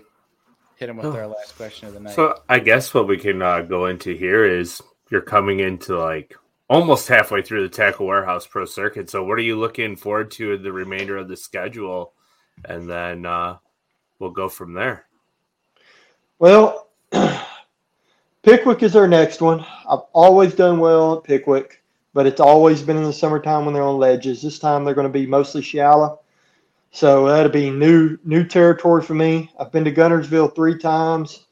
hit him with our last question of the night? So, I guess what we can uh, go into here is you're coming into like almost halfway through the Tackle Warehouse Pro Circuit. So, what are you looking forward to in the remainder of the schedule? And then, uh, we'll go from there. Well, Pickwick is our next one. I've always done well at Pickwick, but it's always been in the summertime when they're on ledges. This time they're going to be mostly shallow. So that'll be new new territory for me. I've been to Guntersville three times,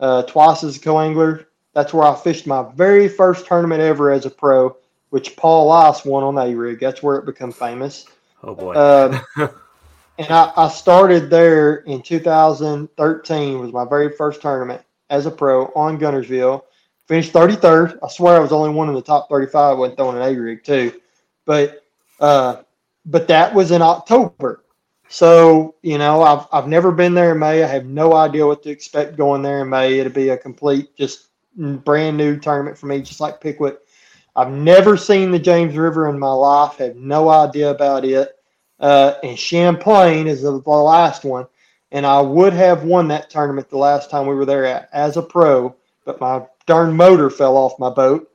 uh, twice as a co-angler. That's where I fished my very first tournament ever as a pro, which Paul Elias won on a rig. That's where it became famous. Oh boy! Uh, and I, I started there in 2013 was my very first tournament as a pro on Guntersville. Finished 33rd. I swear I was only one in the top 35. I wasn't throwing an A rig too, but uh, but that was in October. So you know I've I've never been there in May. I have no idea what to expect going there in May. It'll be a complete just brand new tournament for me, just like Pickwick. I've never seen the James River in my life. Have no idea about it uh, and Champlain is the, the last one. And I would have won that tournament the last time we were there at, as a pro, but my darn motor fell off my boat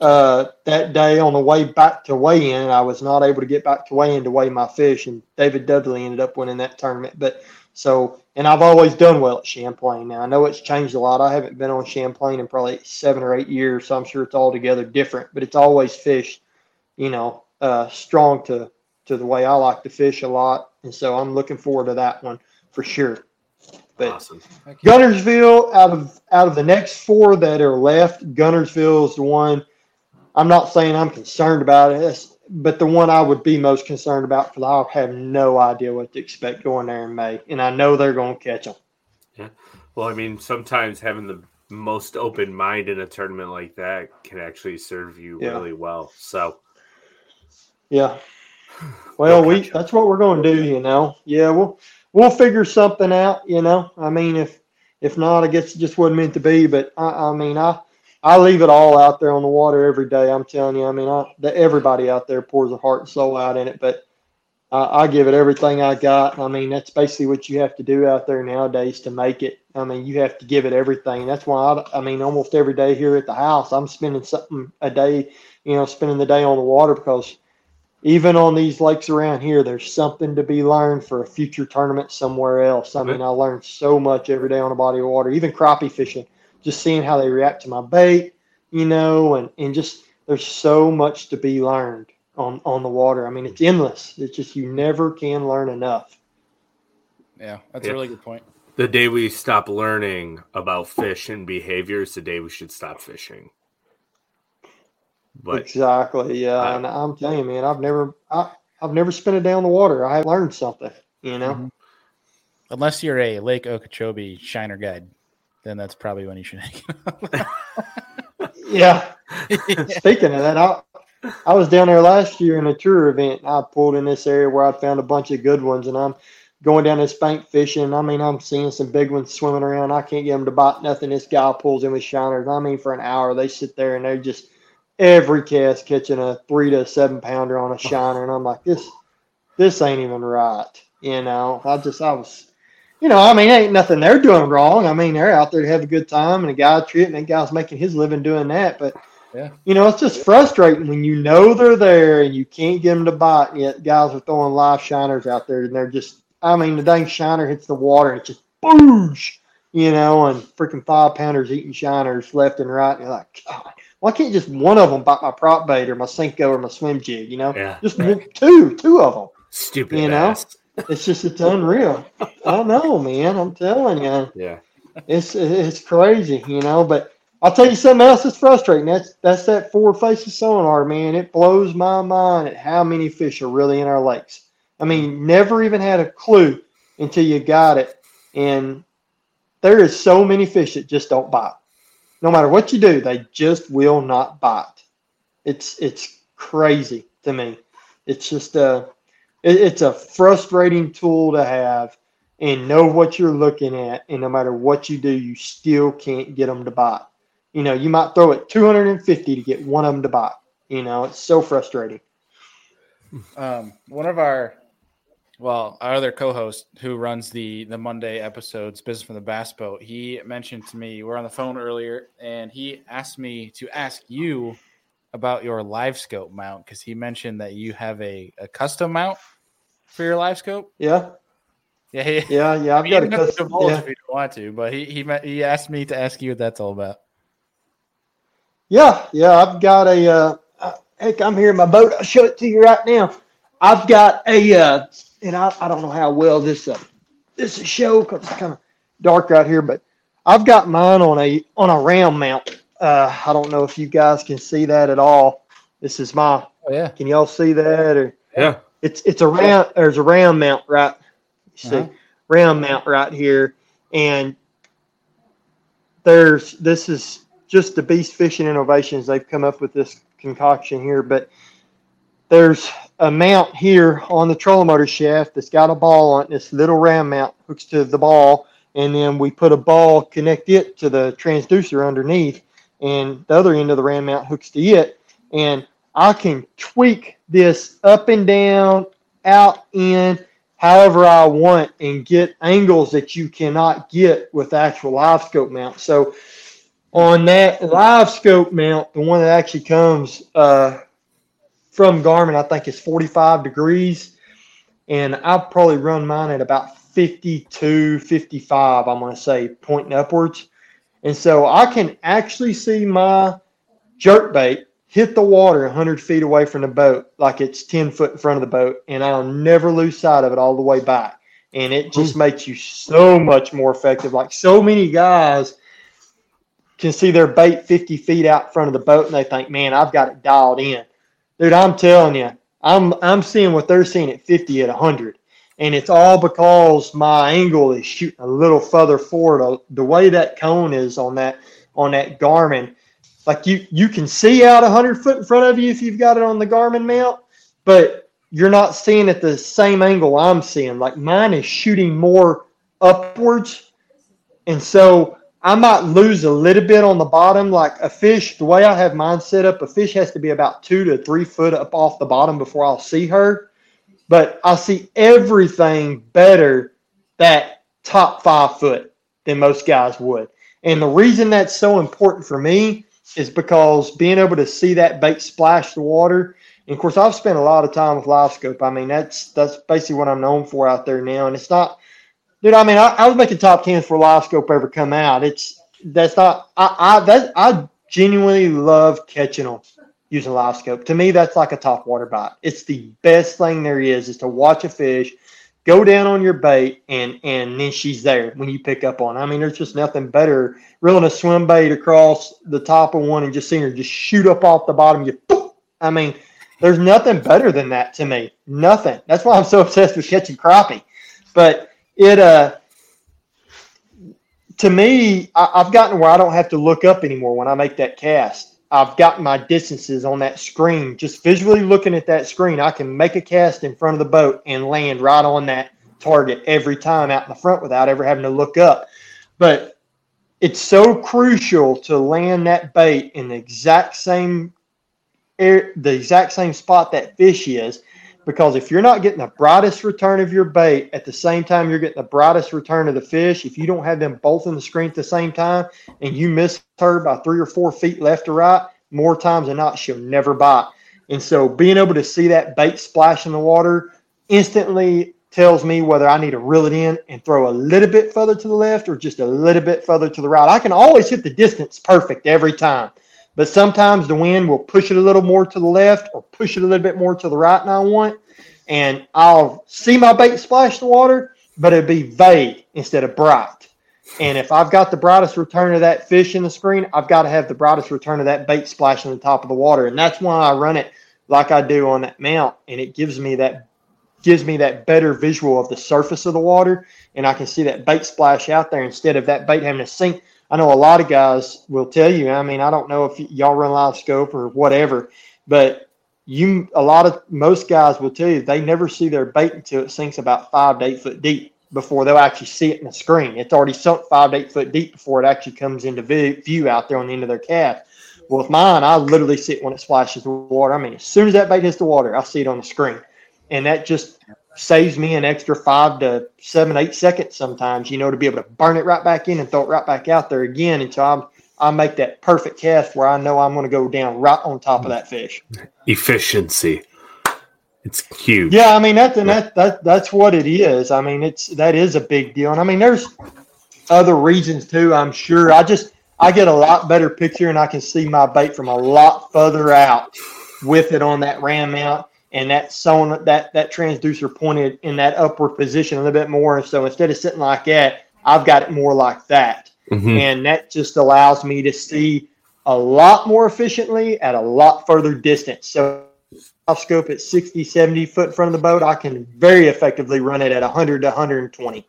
uh, that day on the way back to weigh in. I was not able to get back to weigh in to weigh my fish, and David Dudley ended up winning that tournament. But so, and I've always done well at Champlain. Now I know it's changed a lot. I haven't been on Champlain in probably seven or eight years, so I'm sure it's altogether different. But it's always fished, you know, uh, strong to to the way I like to fish a lot. And so I'm looking forward to that one for sure. But awesome. Guntersville, out of out of the next four that are left, Guntersville is the one. I'm not saying I'm concerned about it, but the one I would be most concerned about because I have no idea what to expect going there in May, and I know they're going to catch them. Yeah. Well, I mean, sometimes having the most open mind in a tournament like that can actually serve you Yeah. really well. So, Yeah. Well, we'll we that's what we're going to do, you know. Yeah, we'll we'll figure something out, you know. I mean, if if not, I guess it just wasn't meant to be. But I, I mean, I I leave it all out there on the water every day. I'm telling you. I mean, I, the, everybody out there pours their heart and soul out in it, but I, I give it everything I got. I mean, that's basically what you have to do out there nowadays to make it. I mean, you have to give it everything. That's why I, I mean, almost every day here at the house, I'm spending something a day, you know, spending the day on the water because even on these lakes around here, there's something to be learned for a future tournament somewhere else. I mean, I learn so much every day on a body of water, even crappie fishing, just seeing how they react to my bait, you know, and, and just there's so much to be learned on, on the water. I mean, it's endless. It's just you never can learn enough. Yeah, that's Yeah. a really good point. the day we stop learning about fish and behavior is the day we should stop fishing. But exactly. Yeah. I- and I'm telling you, man, I've never, I, I've never spent a day on the water. I learned something, you know? Mhm. Unless you're a Lake Okeechobee shiner guide, then that's probably when you should hang it Yeah. Speaking of that, I, I was down there last year in a tour event. I pulled in this area where I found a bunch of good ones, and I'm going down this bank fishing. I mean, I'm seeing some big ones swimming around. I can't get them to bite nothing. This guy pulls in with shiners. I mean, for an hour, they sit there and they're just every cast catching a three to seven pounder on a shiner, and I'm like, this, this ain't even right. You know, I just, I was. You know, I mean, ain't nothing they're doing wrong. I mean, they're out there to have a good time, and a guy treating that guy's making his living doing that. But you know, it's just frustrating when you know they're there and you can't get them to bite, and yet guys are throwing live shiners out there and they're just, I mean, the dang shiner hits the water and it's just boosh, you know, and freaking five pounders eating shiners left and right. And you're like, God, why can't just one of them bite my prop bait or my Senko or my swim jig, you know? yeah, Just two of them. stupid You know? It's just, it's unreal. I know, man. I'm telling you Yeah. it's it's crazy, you know. But I'll tell you something else that's frustrating. That's that's that forward facing sonar, man. It blows my mind at how many fish are really in our lakes. I mean, never even had a clue until you got it, and there is so many fish that just don't bite. No matter what you do, they just will not bite. It's it's crazy to me. It's just a it, it's a frustrating tool to have and know what you're looking at. And no matter what you do, you still can't get them to buy. You know, you might throw it 250 to get one of them to buy. You know, it's so frustrating. Um, one of our, well, our other co-host who runs the the Monday episodes, Business from the Bass Boat, he mentioned to me we are on the phone earlier, and he asked me to ask you about your live scope mount because he mentioned that you have a, a custom mount for your live scope. Yeah, Yeah, he, yeah, yeah. I've got a custom. Yeah, if you don't want to, but he he he asked me to ask you what that's all about. yeah, yeah. I've got a. Uh, uh, heck, I'm here in my boat. I'll show it to you right now. I've got a, uh, and I, I don't know how well this uh, this is show because it's kind of dark out here, but I've got mine on a on a ram mount. Uh, I don't know if you guys can see that at all. This is my. Oh yeah, Can y'all see that? Or Yeah. it's it's a round. There's a ram mount right. You see, Uh-huh. ram mount right here, and there's this is just the Beast Fishing Innovations. They've come up with this concoction here, but there's a mount here on the trolling motor shaft that's got a ball on it. This little ram mount hooks to the ball, and then we put a ball connect it to the transducer underneath, and the other end of the ram mount hooks to it, and I can tweak this up and down, out, in, however I want, and get angles that you cannot get with actual live scope mount. So on that live scope mount, the one that actually comes uh, from Garmin, I think is 45 degrees. And I've probably run mine at about 52, 55, I'm going to say, pointing upwards. And so I can actually see my jerk bait hit the water 100 feet away from the boat, like it's 10 foot in front of the boat, and I'll never lose sight of it all the way back. and it just hmm. makes you so much more effective. Like so many guys can see their bait 50 feet out front of the boat and they think, man, I've got it dialed in. Dude, I'm telling you, I'm I'm seeing what they're seeing at 50 at 100. And it's all because my angle is shooting a little further forward. Uh, the way that cone is on that on that Garmin, like you you can see out a 100 foot in front of you if you've got it on the Garmin mount, but you're not seeing at the same angle I'm seeing. Like mine is shooting more upwards. And so I might lose a little bit on the bottom. Like a fish, the way I have mine set up, a fish has to be about two to three foot up off the bottom before I'll see her. But I see everything better that top five foot than most guys would. And the reason that's so important for me is because being able to see that bait splash the water. And of course, I've spent a lot of time with live scope. I mean, that's that's basically what I'm known for out there now. And it's not dude. I mean, I, I was making top tens for live scope ever come out. It's that's not. I I that I genuinely love catching them using live scope. To me, that's like a top water bite. It's the best thing there is is to watch a fish go down on your bait and and then she's there when you pick up on. I mean, there's just nothing better reeling a swim bait across the top of one and just seeing her just shoot up off the bottom. You, I mean, there's nothing better than that to me. Nothing. That's why I'm so obsessed with catching crappie. But it uh to me, I, I've gotten where I don't have to look up anymore when I make that cast. I've got my distances on that screen. Just visually looking at that screen, I can make a cast in front of the boat and land right on that target every time out in the front without ever having to look up. But it's so crucial to land that bait in the exact same air, the exact same spot that fish is because if you're not getting the brightest return of your bait at the same time you're getting the brightest return of the fish, if you don't have them both in the screen at the same time and you miss her by three or four feet left or right, more times than not, she'll never bite. And so being able to see that bait splash in the water instantly tells me whether I need to reel it in and throw a little bit further to the left or just a little bit further to the right. I can always hit the distance perfect every time. But sometimes the wind will push it a little more to the left or push it a little bit more to the right than I want. And I'll see my bait splash the water, but it'll be vague instead of bright. And if I've got the brightest return of that fish in the screen, I've got to have the brightest return of that bait splashing on the top of the water. And that's why I run it like I do on that mount. And it gives me that gives me that better visual of the surface of the water. And I can see that bait splash out there instead of that bait having to sink I know a lot of guys will tell you. I mean, I don't know if y'all run live scope or whatever, but you a lot of most guys will tell you they never see their bait until it sinks about five to eight foot deep before they'll actually see it in the screen. It's already sunk five to eight foot deep before it actually comes into view out there on the end of their cast. Well, with mine, I literally see it when it splashes the water. I mean, as soon as that bait hits the water, I see it on the screen, and that just saves me an extra five to seven, eight seconds sometimes, you know, to be able to burn it right back in and throw it right back out there again until I'm I make that perfect cast where I know I'm going to go down right on top of that fish. Efficiency. It's huge. Yeah, I mean that, and that that that's what it is. I mean it's that is a big deal, and I mean there's other reasons too. I'm sure. I just I get a lot better picture, and I can see my bait from a lot further out with it on that ram mount and that son that that transducer pointed in that upward position a little bit more. So instead of sitting like that, I've got it more like that, mm-hmm. and that just allows me to see a lot more efficiently at a lot further distance. So off scope at 60, 70 foot in front of the boat, I can very effectively run it at 100 to 120.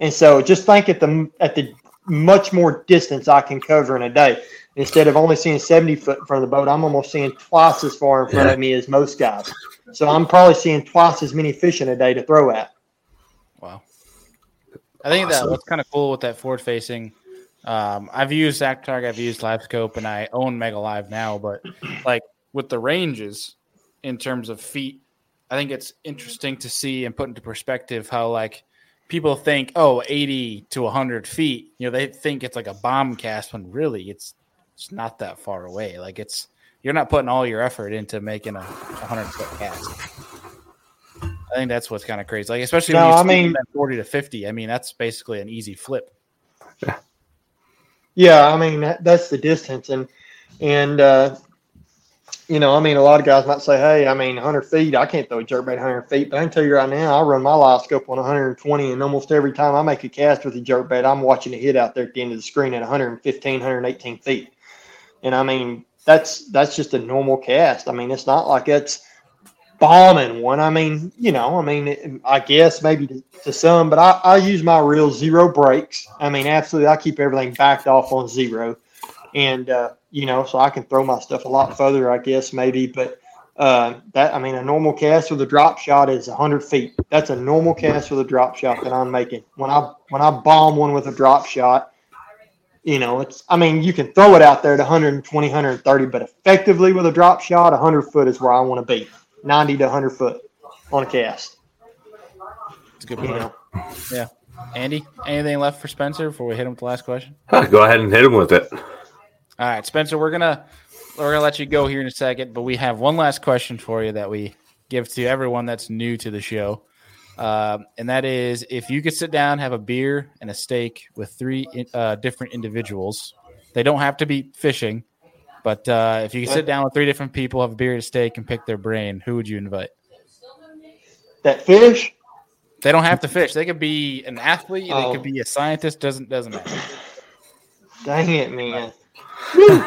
And so just think at the at the much more distance I can cover in a day instead of only seeing 70 foot in front of the boat, I'm almost seeing twice as far in front yeah. of me as most guys. So I'm probably seeing twice as many fish in a day to throw at. Wow. I think awesome. that what's kind of cool with that forward facing. Um, I've used ActiveTarget, I've used LiveScope, and I own Mega Live now. But like with the ranges in terms of feet, I think it's interesting to see and put into perspective how like people think, oh, 80 to 100 feet, you know, they think it's like a bomb cast when really it's it's not that far away. Like it's you're not putting all your effort into making a, hundred foot cast. I think that's what's kind of crazy. Like especially no, when you I mean forty to fifty. I mean that's basically an easy flip. Yeah, I mean that, that's the distance, and and uh, you know, I mean, a lot of guys might say, hey, I mean, 100 feet, I can't throw a jerkbait 100 feet, but I can tell you right now, I run my live scope on 120, and almost every time I make a cast with a jerkbait, I'm watching a hit out there at the end of the screen at 115, 118 feet. And I mean, that's that's just a normal cast. I mean, it's not like it's bombing one. I mean, you know, I mean, I guess maybe to, to some, but I, I use my reel zero brakes. I mean, absolutely, I keep everything backed off on zero, and uh, you know, so I can throw my stuff a lot further, I guess maybe. But uh, that I mean, a normal cast with a drop shot is 100 feet. That's a normal cast with a drop shot that I'm making. When I when I bomb one with a drop shot, you know, it's I mean, you can throw it out there at 120, 130, but effectively with a drop shot, 100 foot is where I want to be. 90 to 100 foot on a cast. It's a good point. You know? Yeah. Andy, anything left for Spencer before we hit him with the last question? Go ahead and hit him with it. All right, Spencer, we're gonna we're gonna let you go here in a second, but we have one last question for you that we give to everyone that's new to the show, uh, and that is if you could sit down, have a beer and a steak with three uh, different individuals, they don't have to be fishing, but uh, if you could sit down with three different people, have a beer and a steak, and pick their brain, who would you invite? That fish. They don't have to fish. They could be an athlete. Oh. They could be a scientist. Doesn't doesn't matter. Dang it, man.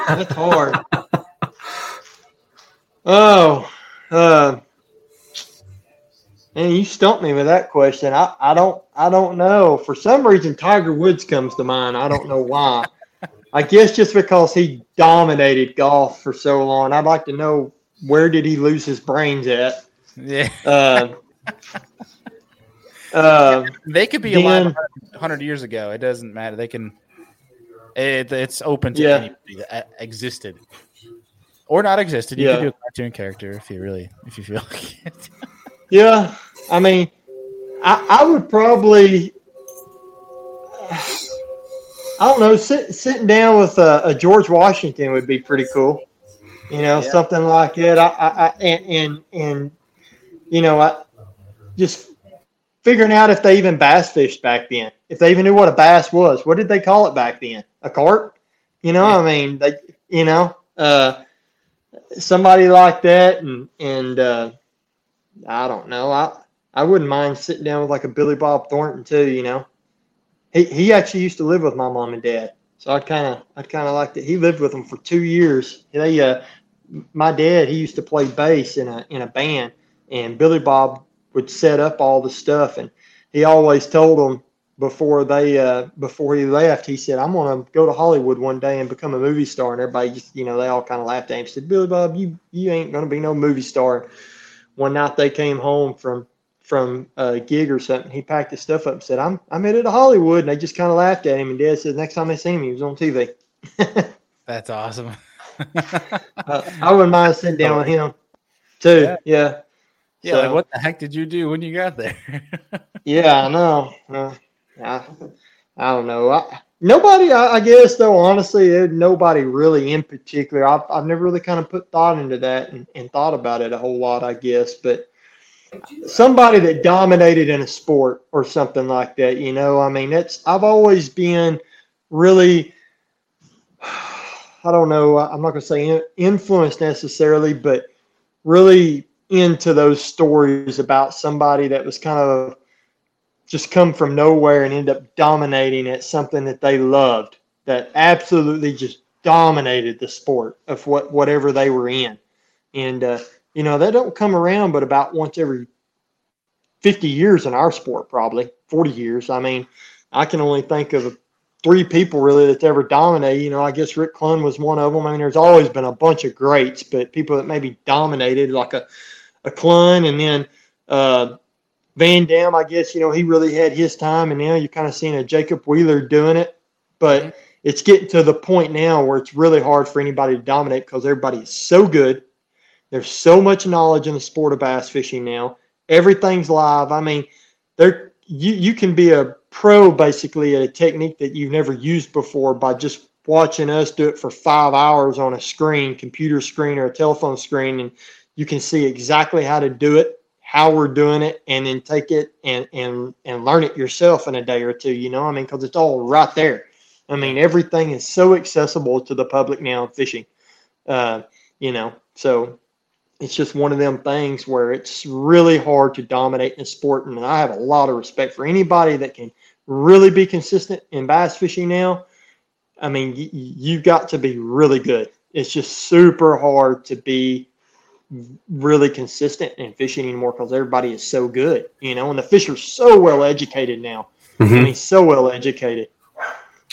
That's hard. oh, uh, and you stumped me with that question. I, I don't I don't know. For some reason, Tiger Woods comes to mind. I don't know why. I guess just because he dominated golf for so long, I'd like to know where did he lose his brains at. Yeah. Uh, uh, they could be then, alive 100 years ago. It doesn't matter. They can. It, it's open to yeah. anybody that existed or not existed. You yeah. can do a cartoon character if you really, if you feel like it. yeah, I mean, I, I would probably. I don't know. Sit, sitting down with a, a, George Washington would be pretty cool. You know, yeah. something like that. I, I, I and, and, and you know, I just figuring out if they even bass fished back then, if they even knew what a bass was. What did they call it back then? A carp? You know, yeah. I mean, they, you know, uh, somebody like that, and and uh, I don't know. I I wouldn't mind sitting down with like a Billy Bob Thornton too. You know, he he actually used to live with my mom and dad, so I kind of I kind of liked it. He lived with them for two years. They uh, my dad he used to play bass in a in a band, and Billy Bob would set up all the stuff, and he always told them before they uh, before he left, he said, "I'm to go to Hollywood one day and become a movie star." And everybody just, you know, they all kind of laughed at him. He said, "Billy Bob, you you ain't to be no movie star." One night they came home from from a gig or something. He packed his stuff up and said, "I'm I'm headed to Hollywood," and they just kind of laughed at him. And Dad said, "Next time they see him, he was on TV." That's awesome. uh, I wouldn't mind sitting down with him too. Yeah. Yeah. Yeah, so, like what the heck did you do when you got there? yeah, I know. Uh, I, I don't know. I, nobody, I, I, guess, though, honestly, nobody really in particular. I've, I've never really kind of put thought into that and, and thought about it a whole lot, I guess. But somebody that dominated in a sport or something like that, you know, I mean, it's I've always been really, I don't know, I'm not going to say influenced necessarily, but really into those stories about somebody that was kind of just come from nowhere and end up dominating at something that they loved that absolutely just dominated the sport of what whatever they were in. And uh, you know they don't come around but about once every 50 years in our sport probably 40 years i mean i can only think of three people really that's ever dominated you know i guess rick clunn was one of them i mean there's always been a bunch of greats but people that maybe dominated like a a Clunn, and then uh, VanDam. I guess you know he really had his time, and now you're kind of seeing a Jacob Wheeler doing it, but mm-hmm. it's getting to the point now where it's really hard for anybody to dominate because everybody is so good. There's so much knowledge in the sport of bass fishing now. Everything's live. I mean, there you you can be a pro basically at a technique that you've never used before by just watching us do it for five hours on a screen, computer screen or a telephone screen, and you can see exactly how to do it, how we're doing it, and then take it and and and learn it yourself in a day or two. You know, I mean, because it's all right there. I mean, everything is so accessible to the public now in fishing. Uh, you know, So it's just one of them things where it's really hard to dominate in a sport. And I have a lot of respect for anybody that can really be consistent in bass fishing now. I mean, you, you got to be really good. It's just super hard to be really consistent in fishing anymore because everybody is so good, you know, and the fish are so well educated now. Mhm. I mean, so well educated.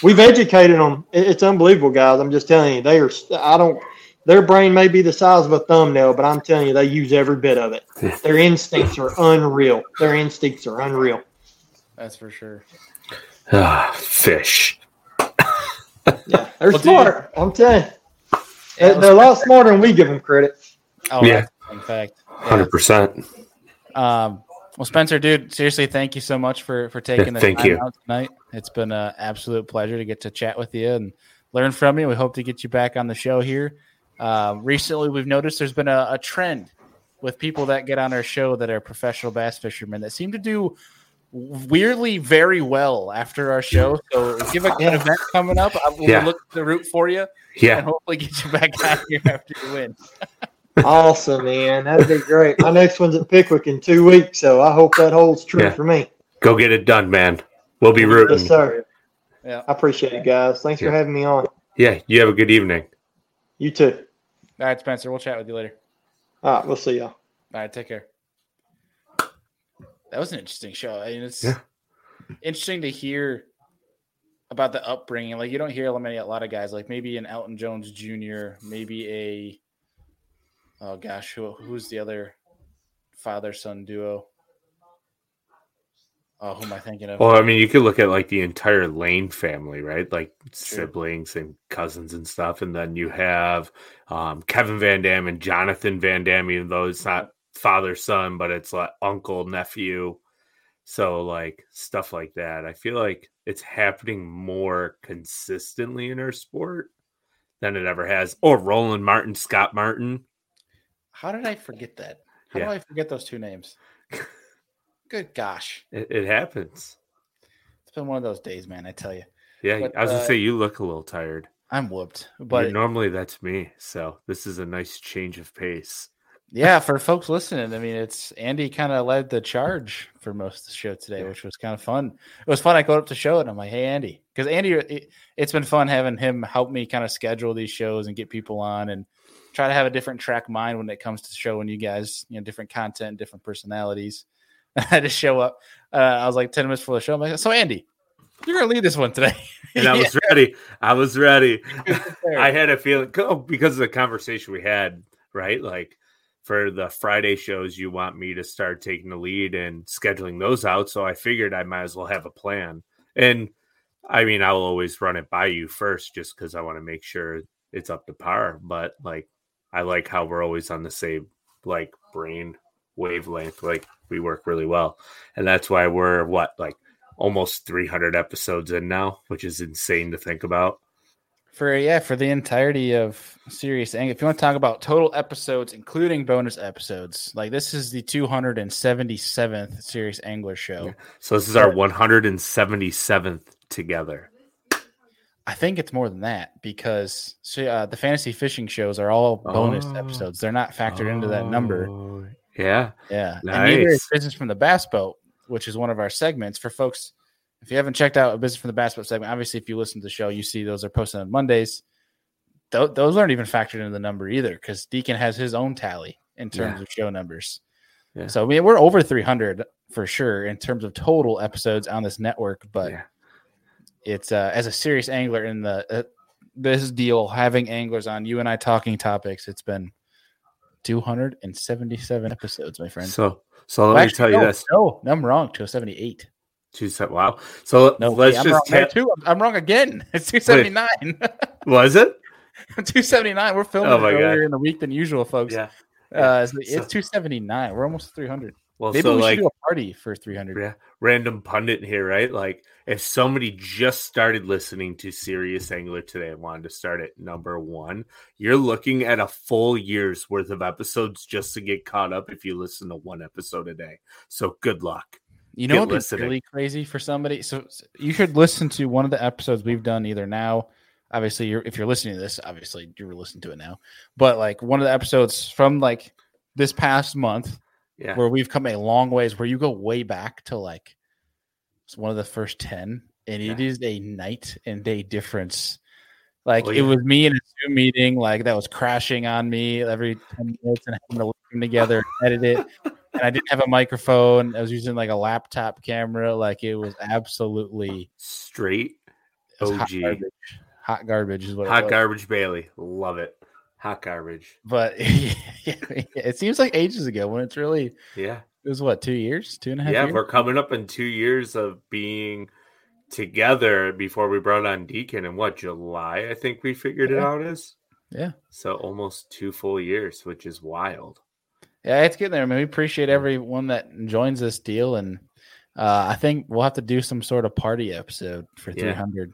We've educated them. It's unbelievable, guys. I'm just telling you, they are. I don't. Their brain may be the size of a thumbnail, but I'm telling you, they use every bit of it. Their instincts are unreal. Their instincts are unreal. That's for sure. Ah, fish. Yeah, they're Well, dude- smart. I'm telling you, Yeah, they're, they're a lot smarter than we give them credit. Oh, Yeah. yeah. In fact. Yeah. Hundred percent. Um, well, Spencer, dude, seriously, thank you so much for for taking Yeah, the thank time you. out tonight. It's been an absolute pleasure to get to chat with you and learn from you. We hope to get you back on the show here. Uh, recently, we've noticed there's been a, a trend with people that get on our show that are professional bass fishermen that seem to do weirdly very well after our show. So, give a, an event coming up. I will Yeah. look the route for you Yeah. and hopefully get you back out here after you win. Awesome, man. That'd be great. My next one's at Pickwick in two weeks, so I hope that holds true Yeah. for me. Go get it done, man. We'll be rooting. Yes, sir. Yeah. I appreciate it, guys. Thanks Yeah. for having me on. Yeah. You have a good evening. You too. All right, Spencer, we'll chat with you later. All right, we'll see y'all. All right, take care. That was an interesting show. I mean, it's Yeah. interesting to hear about the upbringing. Like you don't hear many a lot of guys like maybe an Alton Jones Jr., maybe a oh gosh, who who's the other father son duo? Oh, who am I thinking of? Well, I mean, you could look at like the entire Lane family, right? Like siblings and cousins and stuff. And then you have um, Kevin VanDam and Jonathan VanDam, even though it's not father son, but it's like uncle, nephew. So, like stuff like that. I feel like it's happening more consistently in our sport than it ever has. Or Roland Martin, Scott Martin. How did I forget that? How Yeah. do I forget those two names? Good gosh, It, it happens. it's been one of those days, man. I tell you, Yeah, But, I was uh, gonna say you look a little tired. I'm whooped. But But normally that's me. So this is a nice change of pace. yeah, for folks listening, I mean, it's Andy kind of led the charge for most of the show today, Yeah. which was kind of fun. It was fun. I go up to show it, and I'm like, "Hey, Andy," because Andy, it, it's been fun having him help me kind of schedule these shows and get people on and try to have a different track mind when it comes to showing you guys, you know, different content, different personalities. I just show up. Uh, I was like ten minutes before the show. I'm like, "So, Andy, you're gonna lead this one today." And I was ready. I was ready. I had a feeling oh, because of the conversation we had, right? Like for the Friday shows, you want me to start taking the lead and scheduling those out. So I figured I might as well have a plan. And I mean, I'll always run it by you first just because I want to make sure it's up to par. But like, I like how we're always on the same like brain wavelength. Like we work really well. And that's why we're what, like almost 300 episodes in now, which is insane to think about. for yeah for the entirety of serious Ang, if you want to talk about total episodes including bonus episodes like this is the 277th serious angler show Yeah. So this is our 177th together. i think it's more than that because so, uh, the fantasy fishing shows are all bonus Oh. episodes they're not factored into that number Yeah. yeah and neither is Nice. business from the bass boat which is one of our segments for folks if you haven't checked out a business from the bass boat segment obviously if you listen to the show you see those are posted on mondays Tho- those aren't even factored into the number either because deacon has his own tally in terms Yeah. of show numbers Yeah. so i mean we're over 300 for sure in terms of total episodes on this network but Yeah. it's uh, as a serious angler in the uh, this deal having anglers on you and i talking topics it's been 277 episodes my friend So so let Well, me actually, tell you no, this. No, no, I'm wrong. 278. She said, "Wow." So No, let's wait, I'm just wrong too. I'm, I'm wrong again. It's 279. Was it? 279. We're filming Oh earlier God. in the week than usual, folks. Yeah. Uh, it's, it's So- 279. We're almost 300. Well, Maybe so we like should do a party for 300. yeah, random pundit here, right? Like if somebody just started listening to Serious Angler today and wanted to start at number one, you're looking at a full year's worth of episodes just to get caught up if you listen to one episode a day. So good luck. You know Get what would be listening. really crazy for somebody? So so you should listen to one of the episodes we've done either now obviously you're if you're listening to this, obviously you're listening to it now. But like one of the episodes from like this past month Yeah. where we've come a long ways where you go way back to like it's one of the first 10 and it Yeah. is a night and day difference oh, like Oh, it was me in a zoom meeting like that was crashing on me every 10 minutes and having to look them together and edit it and i didn't have a microphone i was using like a laptop camera like it was absolutely Straight it was hot OG. garbage hot garbage is what it hot garbage Bailey. Love it. Hot garbage. but it seems like ages ago when it's really Yeah. it was what two years two and a half Yeah. years? We're coming up in two years of being together before we brought on Deacon in what July, I think we figured it out is. Yeah. So almost two full years, which is wild. Yeah, it's getting there. I mean, we appreciate everyone that joins this deal, and uh, I think we'll have to do some sort of party episode for Yeah. 300.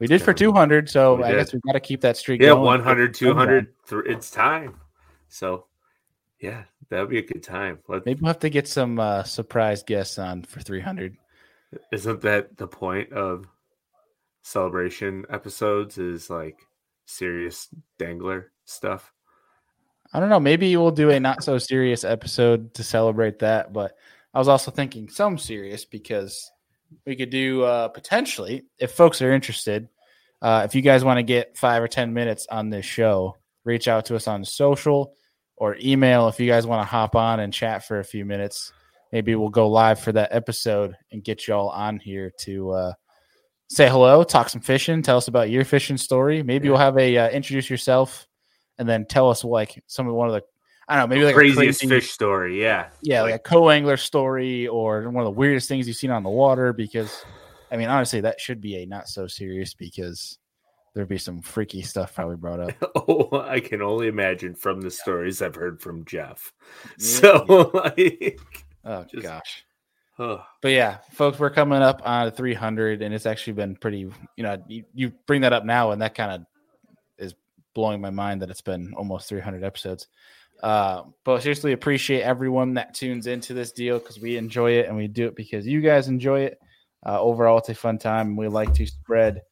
We did for 200, so We I guess we've got to keep that streak Yeah, going. 100, 200, th- it's time. So, yeah, that would be a good time. Let, Maybe we'll have to get some uh, surprise guests on for 300. Isn't that the point of celebration episodes? Is like serious dangler stuff? I don't know. Maybe we'll do a not so serious episode to celebrate that. But I was also thinking some serious because we could do uh, potentially, if folks are interested, uh, if you guys want to get five or 10 minutes on this show, reach out to us on social or email if you guys want to hop on and chat for a few minutes. Maybe we'll go live for that episode and get y'all on here to uh, say hello, talk some fishing, tell us about your fishing story. Maybe Yeah. we'll have a uh, introduce yourself and then tell us like some of one of the I don't know maybe like a Craziest crazy, fish story. Yeah. yeah like, a co-angler story or one of the weirdest things you've seen on the water because I mean honestly that should be a not so serious because there'd be some freaky stuff probably brought up. Oh, I can only imagine from the stories I've heard from Jeff. Yeah. So, like, Oh Just- gosh. oh, But yeah, folks, we're coming up on 300, and it's actually been pretty. You know, you, you bring that up now, and that kind of is blowing my mind that it's been almost 300 episodes. Uh, but seriously, appreciate everyone that tunes into this deal because we enjoy it, and we do it because you guys enjoy it. Uh, overall, it's a fun time. We like to spread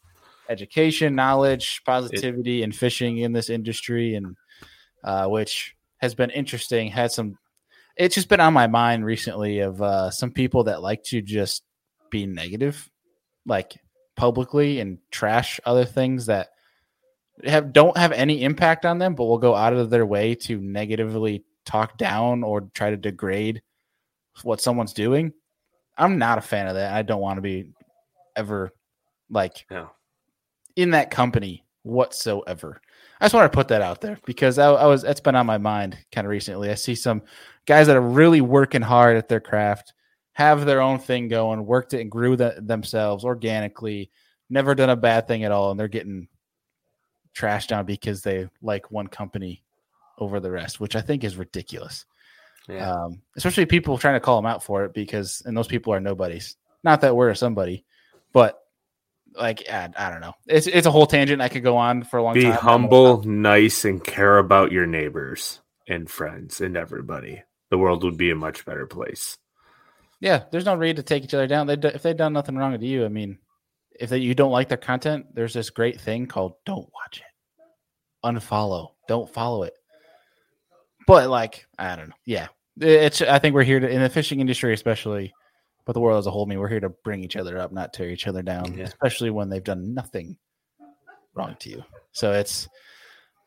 education, knowledge, positivity, and fishing in this industry, and uh, which has been interesting. Had some it's just been on my mind recently of uh, some people that like to just be negative, like publicly and trash other things that have don't have any impact on them, but will go out of their way to negatively talk down or try to degrade what someone's doing. I'm not a fan of that. I don't want to be ever like no. in that company whatsoever. I just want to put that out there because I, I was that's been on my mind kind of recently. I see some guys that are really working hard at their craft, have their own thing going, worked it and grew the, themselves organically, never done a bad thing at all, and they're getting trashed down because they like one company over the rest, which I think is ridiculous. Yeah. Um, especially people trying to call them out for it because, and those people are nobodies. Not that we're somebody, but like I, I don't know. It's it's a whole tangent. I could go on for a long Be time. Be humble, nice, and care about your neighbors and friends and everybody. The world would be a much better place. Yeah, there's no need to take each other down. They if they've done nothing wrong to you, I mean, if you don't like their content, there's this great thing called don't watch it, unfollow, don't follow it. But like, I don't know. Yeah, it's. I think we're here to in the fishing industry, especially, but the world as a whole. I mean, we're here to bring each other up, not tear each other down, Yeah. especially when they've done nothing wrong to you. So it's.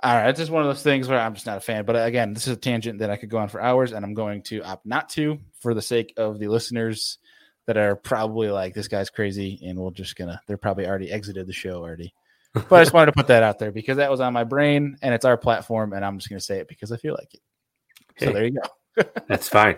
All right, it's just one of those things where I'm just not a fan. But uh, again, this is a tangent that I could go on for hours, and I'm going to opt not to for the sake of the listeners that are probably like, "This guy's crazy," and we're just gonna. They're probably already exited the show already. But I just wanted to put that out there because that was on my brain, and it's our platform, and I'm just gonna say it because I feel like it. So there you go. That's fine.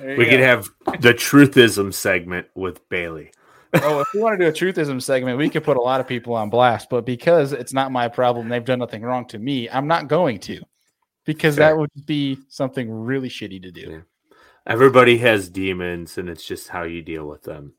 You we go. could have the truthism segment with Bailey. oh, if we want to do a truthism segment, we could put a lot of people on blast. But because it's not my problem, they've done nothing wrong to me. I'm not going to, because Fair. that would be something really shitty to do. Yeah. Everybody has demons, and it's just how you deal with them.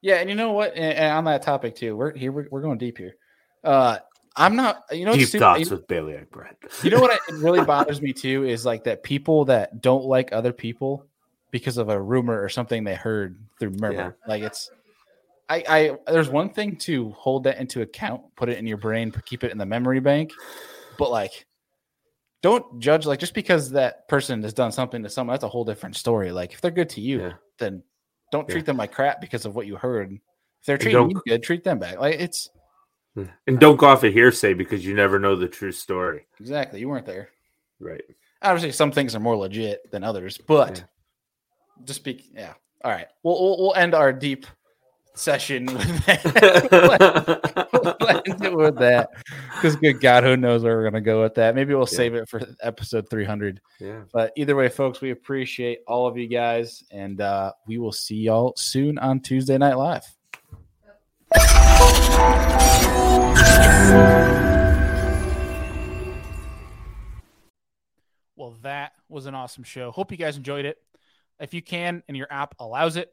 Yeah, and you know what? And, and on that topic too, we're here. We're, we're going deep here. Uh, I'm not. You know, Deep super- thoughts you, with Bailey and Brett. you know what? It really bothers me too is like that people that don't like other people because of a rumor or something they heard through murmur. Yeah. Like it's. I, I there's one thing to hold that into account, put it in your brain, keep it in the memory bank, but like don't judge like just because that person has done something to someone that's a whole different story like if they're good to you Yeah. then don't Yeah. treat them like crap because of what you heard if they're treating you good treat them back like it's hmm. And don't go off a hearsay because you never know the true story. exactly you weren't there Right. obviously some things are more legit than others but Yeah. just speak yeah all right we'll, we'll, we'll end our deep session with that we'll end it with that because good god who knows where we're gonna go with that maybe we'll Yeah. save it for episode 300 yeah. But either way, folks, we appreciate all of you guys, and uh, we will see y'all soon on Tuesday Night Live. Well, that was an awesome show. Hope you guys enjoyed it. If you can and your app allows it,